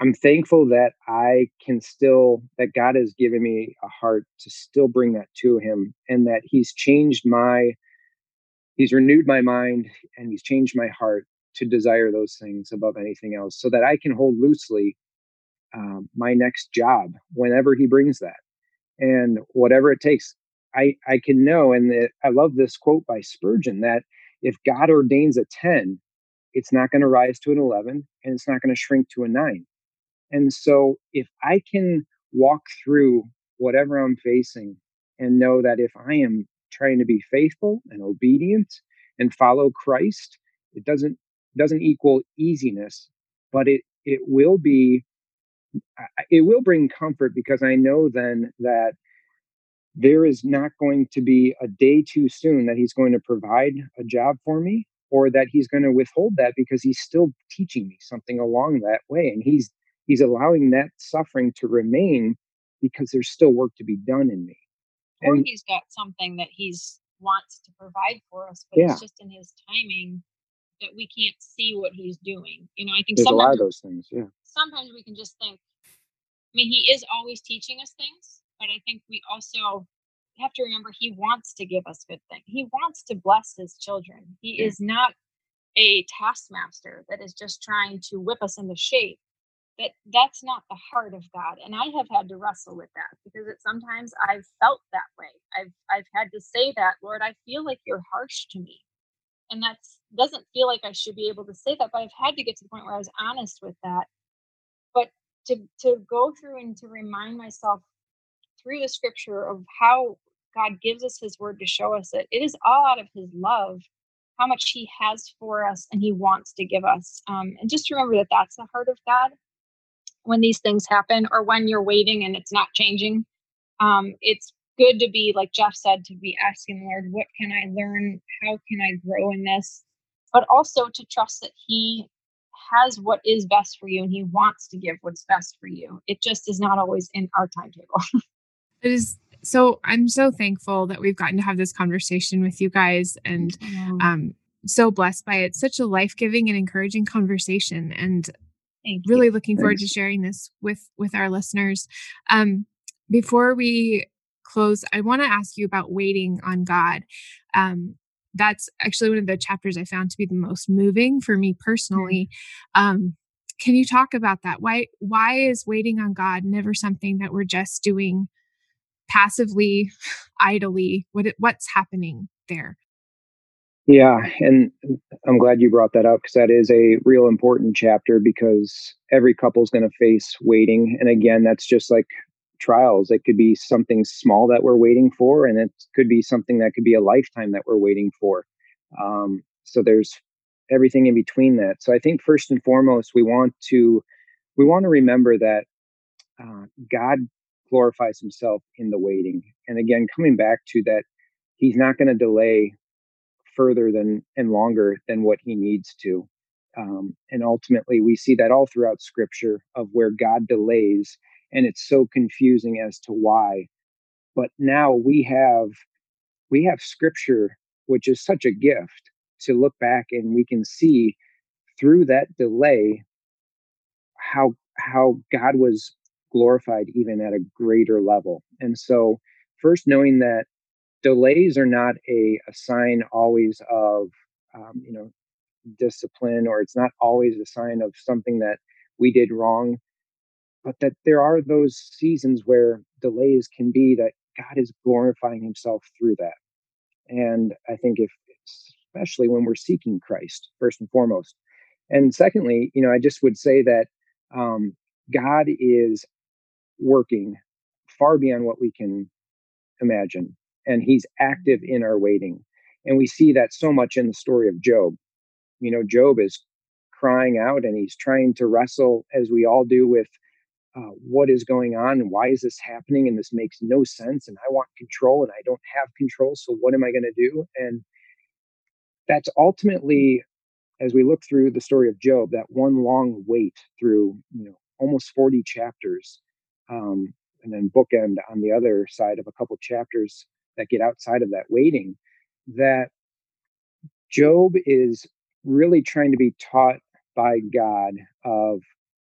I'm thankful that I can still that God has given me a heart to still bring that to him and that he's changed my he's renewed my mind and he's changed my heart to desire those things above anything else so that I can hold loosely um, my next job whenever he brings that. And whatever it takes I I can know and I love this quote by Spurgeon that if God ordains a 10 it's not going to rise to an 11 and it's not going to shrink to a 9 and so if I can walk through whatever I'm facing and know that if I am trying to be faithful and obedient and follow Christ, it doesn't doesn't equal easiness, but it it will be it will bring comfort because I know then that there is not going to be a day too soon that he's going to provide a job for me or that he's going to withhold that because he's still teaching me something along that way and he's he's allowing that suffering to remain because there's still work to be done in me or and, he's got something that he's wants to provide for us but yeah. it's just in his timing that we can't see what he's doing you know i think there's a lot of those things yeah sometimes we can just think i mean he is always teaching us things but i think we also have to remember he wants to give us good things he wants to bless his children he yeah. is not a taskmaster that is just trying to whip us into shape that that's not the heart of God. And I have had to wrestle with that because it sometimes I've felt that way. I've I've had to say that, Lord, I feel like you're harsh to me. And that doesn't feel like I should be able to say that, but I've had to get to the point where I was honest with that. But to to go through and to remind myself through the scripture of how God gives us his word to show us it. It is all out of his love how much he has for us and he wants to give us. Um, and just remember that that's the heart of God when these things happen or when you're waiting and it's not changing. Um, it's good to be, like Jeff said, to be asking the Lord, what can I learn? How can I grow in this? But also to trust that He has what is best for you and He wants to give what's best for you. It just is not always in our timetable. [LAUGHS] it is so I'm so thankful that we've gotten to have this conversation with you guys and um so blessed by it. Such a life-giving and encouraging conversation. And Thank really you. looking forward Thanks. to sharing this with with our listeners. Um, before we close, I want to ask you about waiting on God. Um, that's actually one of the chapters I found to be the most moving for me personally. Um, can you talk about that? Why why is waiting on God never something that we're just doing passively, idly? What what's happening there? Yeah, and I'm glad you brought that up because that is a real important chapter because every couple is going to face waiting. And again, that's just like trials. It could be something small that we're waiting for, and it could be something that could be a lifetime that we're waiting for. Um, so there's everything in between that. So I think first and foremost, we want to we want to remember that uh, God glorifies Himself in the waiting. And again, coming back to that, He's not going to delay further than and longer than what he needs to. Um, and ultimately, we see that all throughout Scripture of where God delays, and it's so confusing as to why. But now we have we have Scripture, which is such a gift to look back and we can see through that delay how how God was glorified even at a greater level. And so, first knowing that delays are not a, a sign always of um, you know discipline or it's not always a sign of something that we did wrong but that there are those seasons where delays can be that god is glorifying himself through that and i think if especially when we're seeking christ first and foremost and secondly you know i just would say that um, god is working far beyond what we can imagine and he's active in our waiting. And we see that so much in the story of Job. You know, Job is crying out and he's trying to wrestle, as we all do, with uh, what is going on and why is this happening and this makes no sense and I want control and I don't have control. So what am I going to do? And that's ultimately, as we look through the story of Job, that one long wait through you know almost 40 chapters, um, and then bookend on the other side of a couple chapters that get outside of that waiting. That Job is really trying to be taught by God of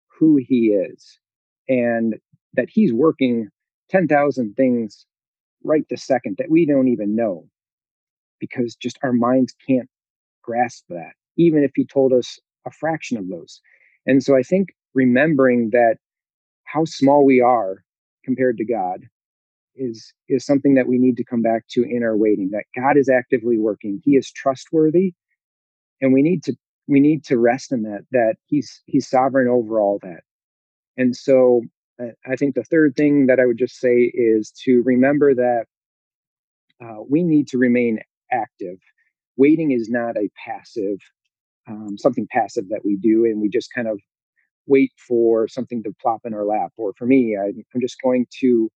who he is and that he's working 10,000 things right the second that we don't even know because just our minds can't grasp that, even if he told us a fraction of those. And so I think remembering that how small we are compared to God is is something that we need to come back to in our waiting that God is actively working he is trustworthy and we need to we need to rest in that that he's he's sovereign over all that and so I think the third thing that I would just say is to remember that uh, we need to remain active. Waiting is not a passive, um, something passive that we do, and we just kind of wait for something to plop in our lap. Or for me, I, am just going to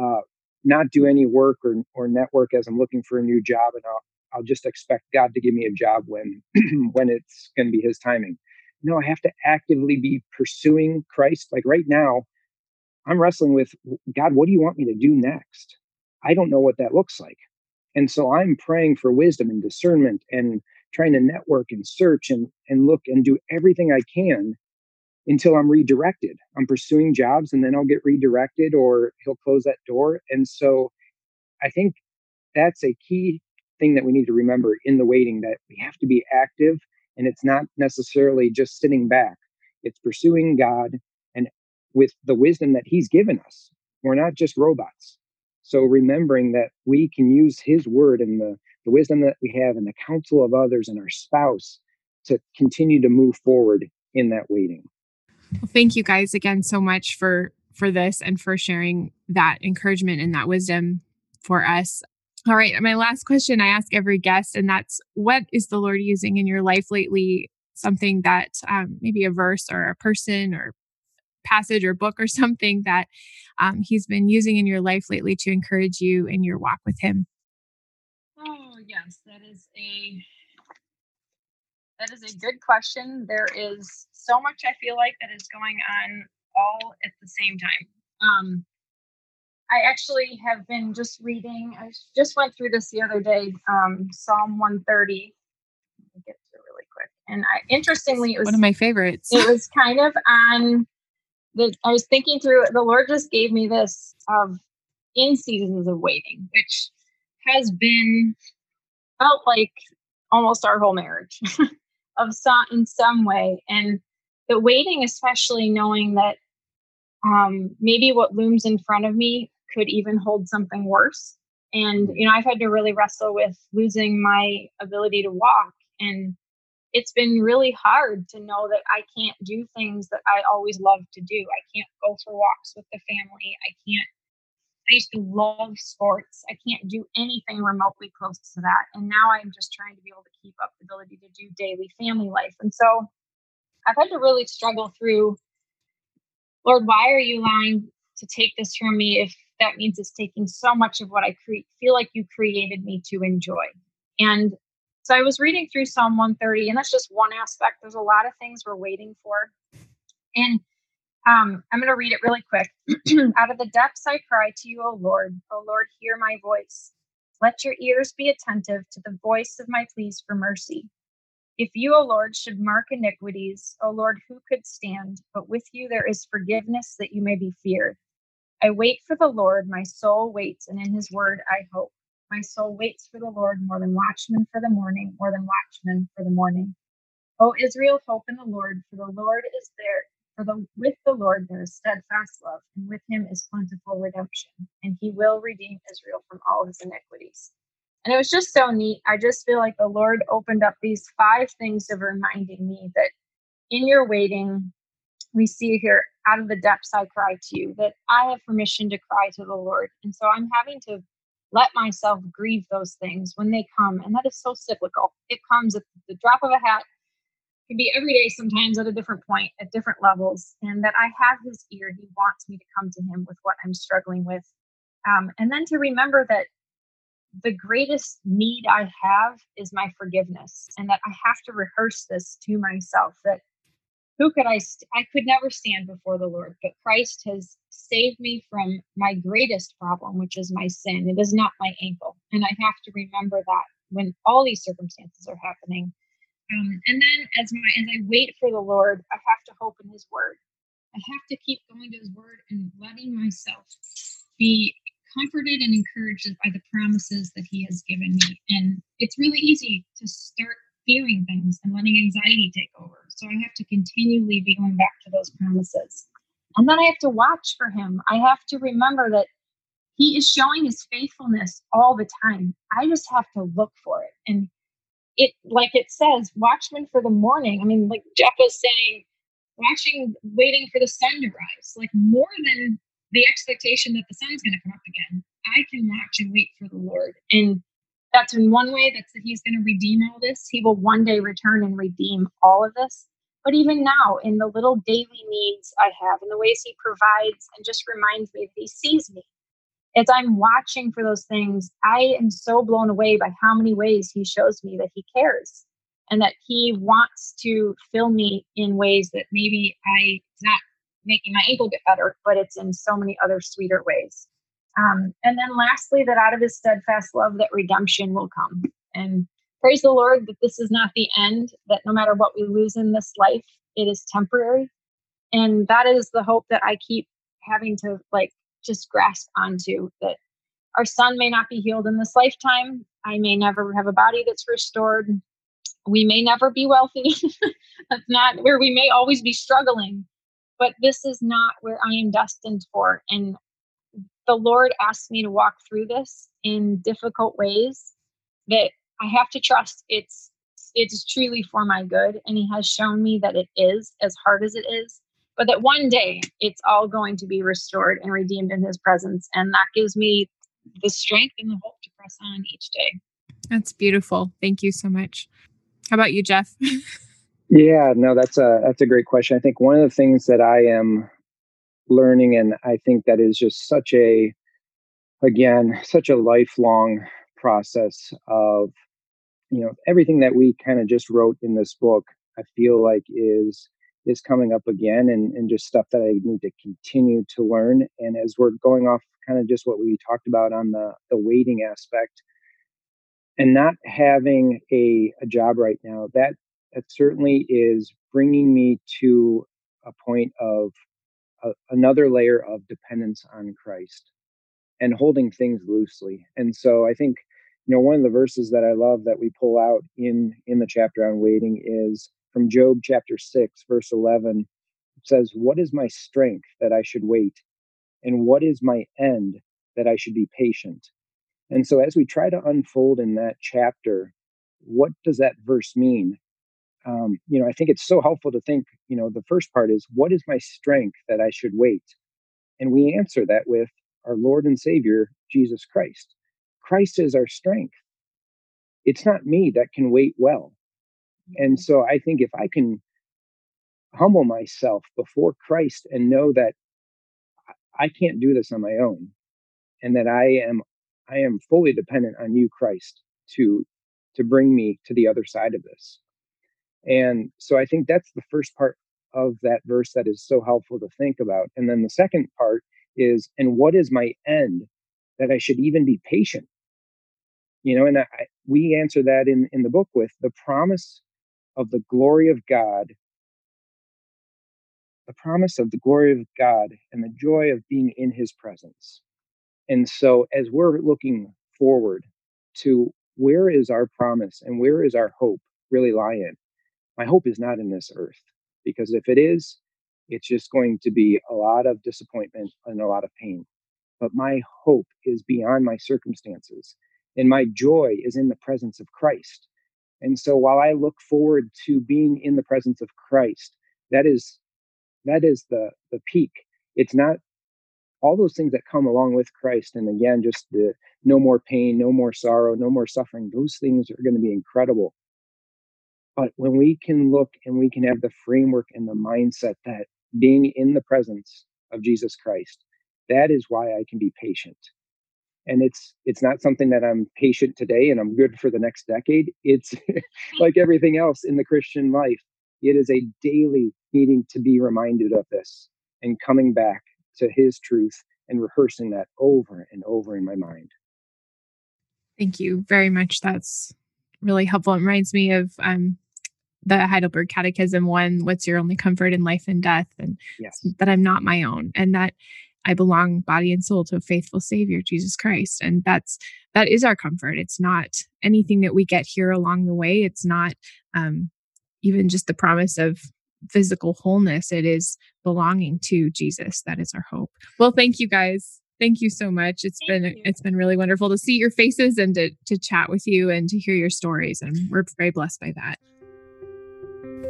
uh, not do any work or, or network as I'm looking for a new job, and I'll, I'll just expect God to give me a job when [CLEARS THROAT] when it's going to be His timing. No, I have to actively be pursuing Christ. Like right now, I'm wrestling with God, what do you want me to do next? I don't know what that looks like. And so I'm praying for wisdom and discernment and trying to network and search and, and look and do everything I can until I'm redirected. I'm pursuing jobs and then I'll get redirected or he'll close that door. And so I think that's a key thing that we need to remember in the waiting that we have to be active and it's not necessarily just sitting back. It's pursuing God and with the wisdom that he's given us. We're not just robots. So remembering that we can use his word and the, the wisdom that we have and the counsel of others and our spouse to continue to move forward in that waiting. Well, thank you guys again so much for for this and for sharing that encouragement and that wisdom for us. All right, my last question I ask every guest, and that's what is the Lord using in your life lately? Something that um, maybe a verse or a person or passage or book or [LAUGHS] something that um, he's been using in your life lately to encourage you in your walk with him? Oh, yes, that is a that is a good question. There is so much I feel like that is going on all at the same time. Um, I actually have been just reading. I just went through this the other day. Um, Psalm 130. Let me get to it really quick. And I, interestingly, it was one of my favorites. it was kind of on the, I was thinking through the Lord just gave me this of in seasons of waiting, which has been felt like almost our whole marriage [LAUGHS] of some in some way. And the waiting, especially knowing that um, maybe what looms in front of me could even hold something worse. And mm-hmm. you know, I've had to really wrestle with losing my ability to walk and it's been really hard to know that I can't do things that I always loved to do. I can't go for walks with the family. I can't, I used to love sports. I can't do anything remotely close to that. And now I'm just trying to be able to keep up the ability to do daily family life. And so I've had to really struggle through Lord, why are you allowing to take this from me if that means it's taking so much of what I cre- feel like you created me to enjoy? And so I was reading through Psalm 130, and that's just one aspect. There's a lot of things we're waiting for. And um, I'm going to read it really quick. [CLEARS THROAT] Out of the depths I cry to you, O Lord. O Lord, hear my voice. Let your ears be attentive to the voice of my pleas for mercy. If you, O Lord, should mark iniquities, O Lord, who could stand? But with you there is forgiveness that you may be feared. I wait for the Lord, my soul waits, and in his word I hope. My soul waits for the Lord more than watchmen for the morning, more than watchmen for the morning. O Israel, hope in the Lord, for the Lord is there. For the with the Lord there is steadfast love, and with him is plentiful redemption, and he will redeem Israel from all his iniquities. And it was just so neat. I just feel like the Lord opened up these five things of reminding me that in your waiting, we see here, out of the depths I cry to you, that I have permission to cry to the Lord. And so I'm having to let myself grieve those things when they come. And that is so cyclical. It comes at the drop of a hat. can be every day sometimes at a different point at different levels and that i have his ear he wants me to come to him with what i'm struggling with um, and then to remember that the greatest need i have is my forgiveness and that i have to rehearse this to myself that who could i st- i could never stand before the lord but christ has saved me from my greatest problem which is my sin it is not my ankle and i have to remember that when all these circumstances are happening um, and then as my as I wait for the Lord, I have to hope in His Word. I have to keep going to His Word and letting myself be comforted and encouraged by the promises that He has given me. And it's really easy to start fearing things and letting anxiety take over. So I have to continually be going back to those promises. And then I have to watch for Him. I have to remember that He is showing His faithfulness all the time. I just have to look for it. And it like it says watchmen for the morning i mean like jeff was saying watching waiting for the sun to rise like more than the expectation that the sun's going to come up again i can watch and wait for the lord and that's in one way that's that he's going to redeem all this he will one day return and redeem all of this but even now in the little daily needs i have and the ways he provides and just reminds me that he sees me as I'm watching for those things, I am so blown away by how many ways he shows me that he cares and that he wants to fill me in ways that maybe I not making my ankle get better, but it's in so many other sweeter ways. Um, and then lastly, that out of his steadfast love, that redemption will come. And praise the Lord that this is not the end, that no matter what we lose in this life, it is temporary. And that is the hope that I keep having to like just grasp onto that our son may not be healed in this lifetime. I may never have a body that's restored. We may never be wealthy. [LAUGHS] that's not where we may always be struggling. But this is not where I am destined for. And the Lord asked me to walk through this in difficult ways that I have to trust it's it's truly for my good. And he has shown me that it is as hard as it is but that one day it's all going to be restored and redeemed in his presence. And that gives me the strength and the hope to press on each day. That's beautiful. Thank you so much. How about you, Jeff? [LAUGHS] yeah, no, that's a that's a great question. I think one of the things that I am learning, and I think that is just such a again such a lifelong process of you know everything that we kind of just wrote in this book. I feel like is is coming up again and, and just stuff that I need to continue to learn. And as we're going off kind of just what we talked about on the, the waiting aspect and not having a, a job right now, that, that certainly is bringing me to a point of a, another layer of dependence on Christ and holding things loosely. And so I think, you know, one of the verses that I love that we pull out in in the chapter on waiting is from Job chapter 6, verse 11. It says, What is my strength that I should wait? And what is my end that I should be patient? And so, as we try to unfold in that chapter, what does that verse mean? Um, you know, I think it's so helpful to think, you know, the first part is, What is my strength that I should wait? And we answer that with our Lord and Savior, Jesus Christ. Christ is our strength. It's not me that can wait well. And so I think if I can humble myself before Christ and know that I can't do this on my own and that I am I am fully dependent on you Christ to to bring me to the other side of this. And so I think that's the first part of that verse that is so helpful to think about. And then the second part is and what is my end that I should even be patient? You know, and I, we answer that in in the book with the promise of the glory of God, the promise of the glory of God and the joy of being in his presence. And so, as we're looking forward to where is our promise and where is our hope really lie in, my hope is not in this earth, because if it is, it's just going to be a lot of disappointment and a lot of pain. But my hope is beyond my circumstances, and my joy is in the presence of Christ. And so while I look forward to being in the presence of Christ, that is that is the the peak. It's not all those things that come along with Christ and again just the no more pain, no more sorrow, no more suffering. Those things are going to be incredible. But when we can look and we can have the framework and the mindset that being in the presence of Jesus Christ, that is why I can be patient. And it's it's not something that I'm patient today and I'm good for the next decade. It's [LAUGHS] like everything else in the Christian life. It is a daily needing to be reminded of this and coming back to his truth and rehearsing that over and over in my mind. Thank you very much. That's really helpful. It reminds me of um, the Heidelberg Catechism one, what's your only comfort in life and death? And yes. that I'm not my own and that I belong body and soul to a faithful savior, Jesus Christ. And that's, that is our comfort. It's not anything that we get here along the way. It's not, um, even just the promise of physical wholeness. It is belonging to Jesus. That is our hope. Well, thank you guys. Thank you so much. It's thank been you. it's been really wonderful to see your faces and to to chat with you and to hear your stories. And we're very blessed by that.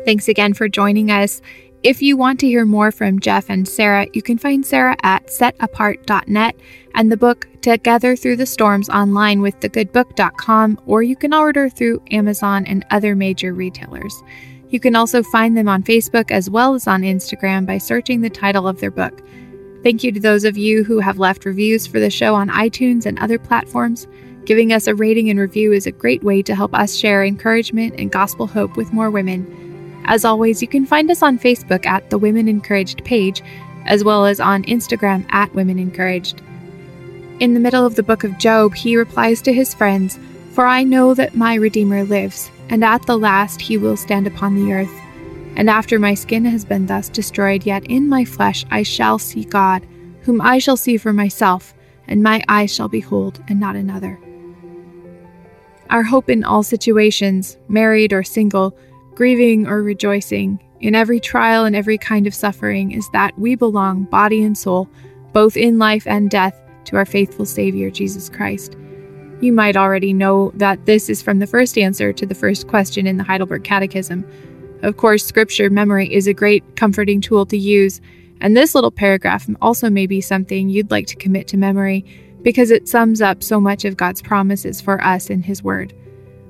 Thanks again for joining us. If you want to hear more from Jeff and Sarah, you can find Sarah at setapart.net and the book Together Through the Storms online with thegoodbook.com, or you can order through Amazon and other major retailers. You can also find them on Facebook as well as on Instagram by searching the title of their book. Thank you to those of you who have left reviews for the show on iTunes and other platforms. Giving us a rating and review is a great way to help us share encouragement and gospel hope with more women. As always, you can find us on Facebook at the Women Encouraged page, as well as on Instagram at Women Encouraged. In the middle of the book of Job, he replies to his friends, For I know that my Redeemer lives, and at the last he will stand upon the earth. And after my skin has been thus destroyed, yet in my flesh I shall see God, whom I shall see for myself, and my eyes shall behold, and not another. Our hope in all situations, married or single, grieving or rejoicing, in every trial and every kind of suffering, is that we belong, body and soul, both in life and death, to our faithful Savior, Jesus Christ. You might already know that this is from the first answer to the first question in the Heidelberg Catechism. Of course, scripture memory is a great comforting tool to use, and this little paragraph also may be something you'd like to commit to memory because it sums up so much of God's promises for us in His Word.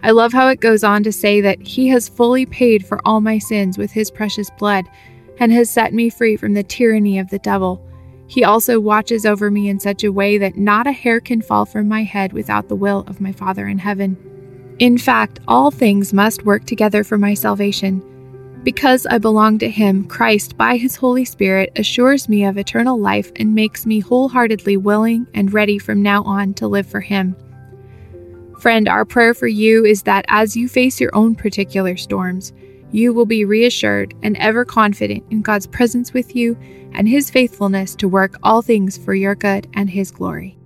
I love how it goes on to say that He has fully paid for all my sins with His precious blood and has set me free from the tyranny of the devil. He also watches over me in such a way that not a hair can fall from my head without the will of my Father in heaven. In fact, all things must work together for my salvation. Because I belong to Him, Christ, by His Holy Spirit, assures me of eternal life and makes me wholeheartedly willing and ready from now on to live for Him. Friend, our prayer for you is that as you face your own particular storms, you will be reassured and ever confident in God's presence with you and His faithfulness to work all things for your good and His glory.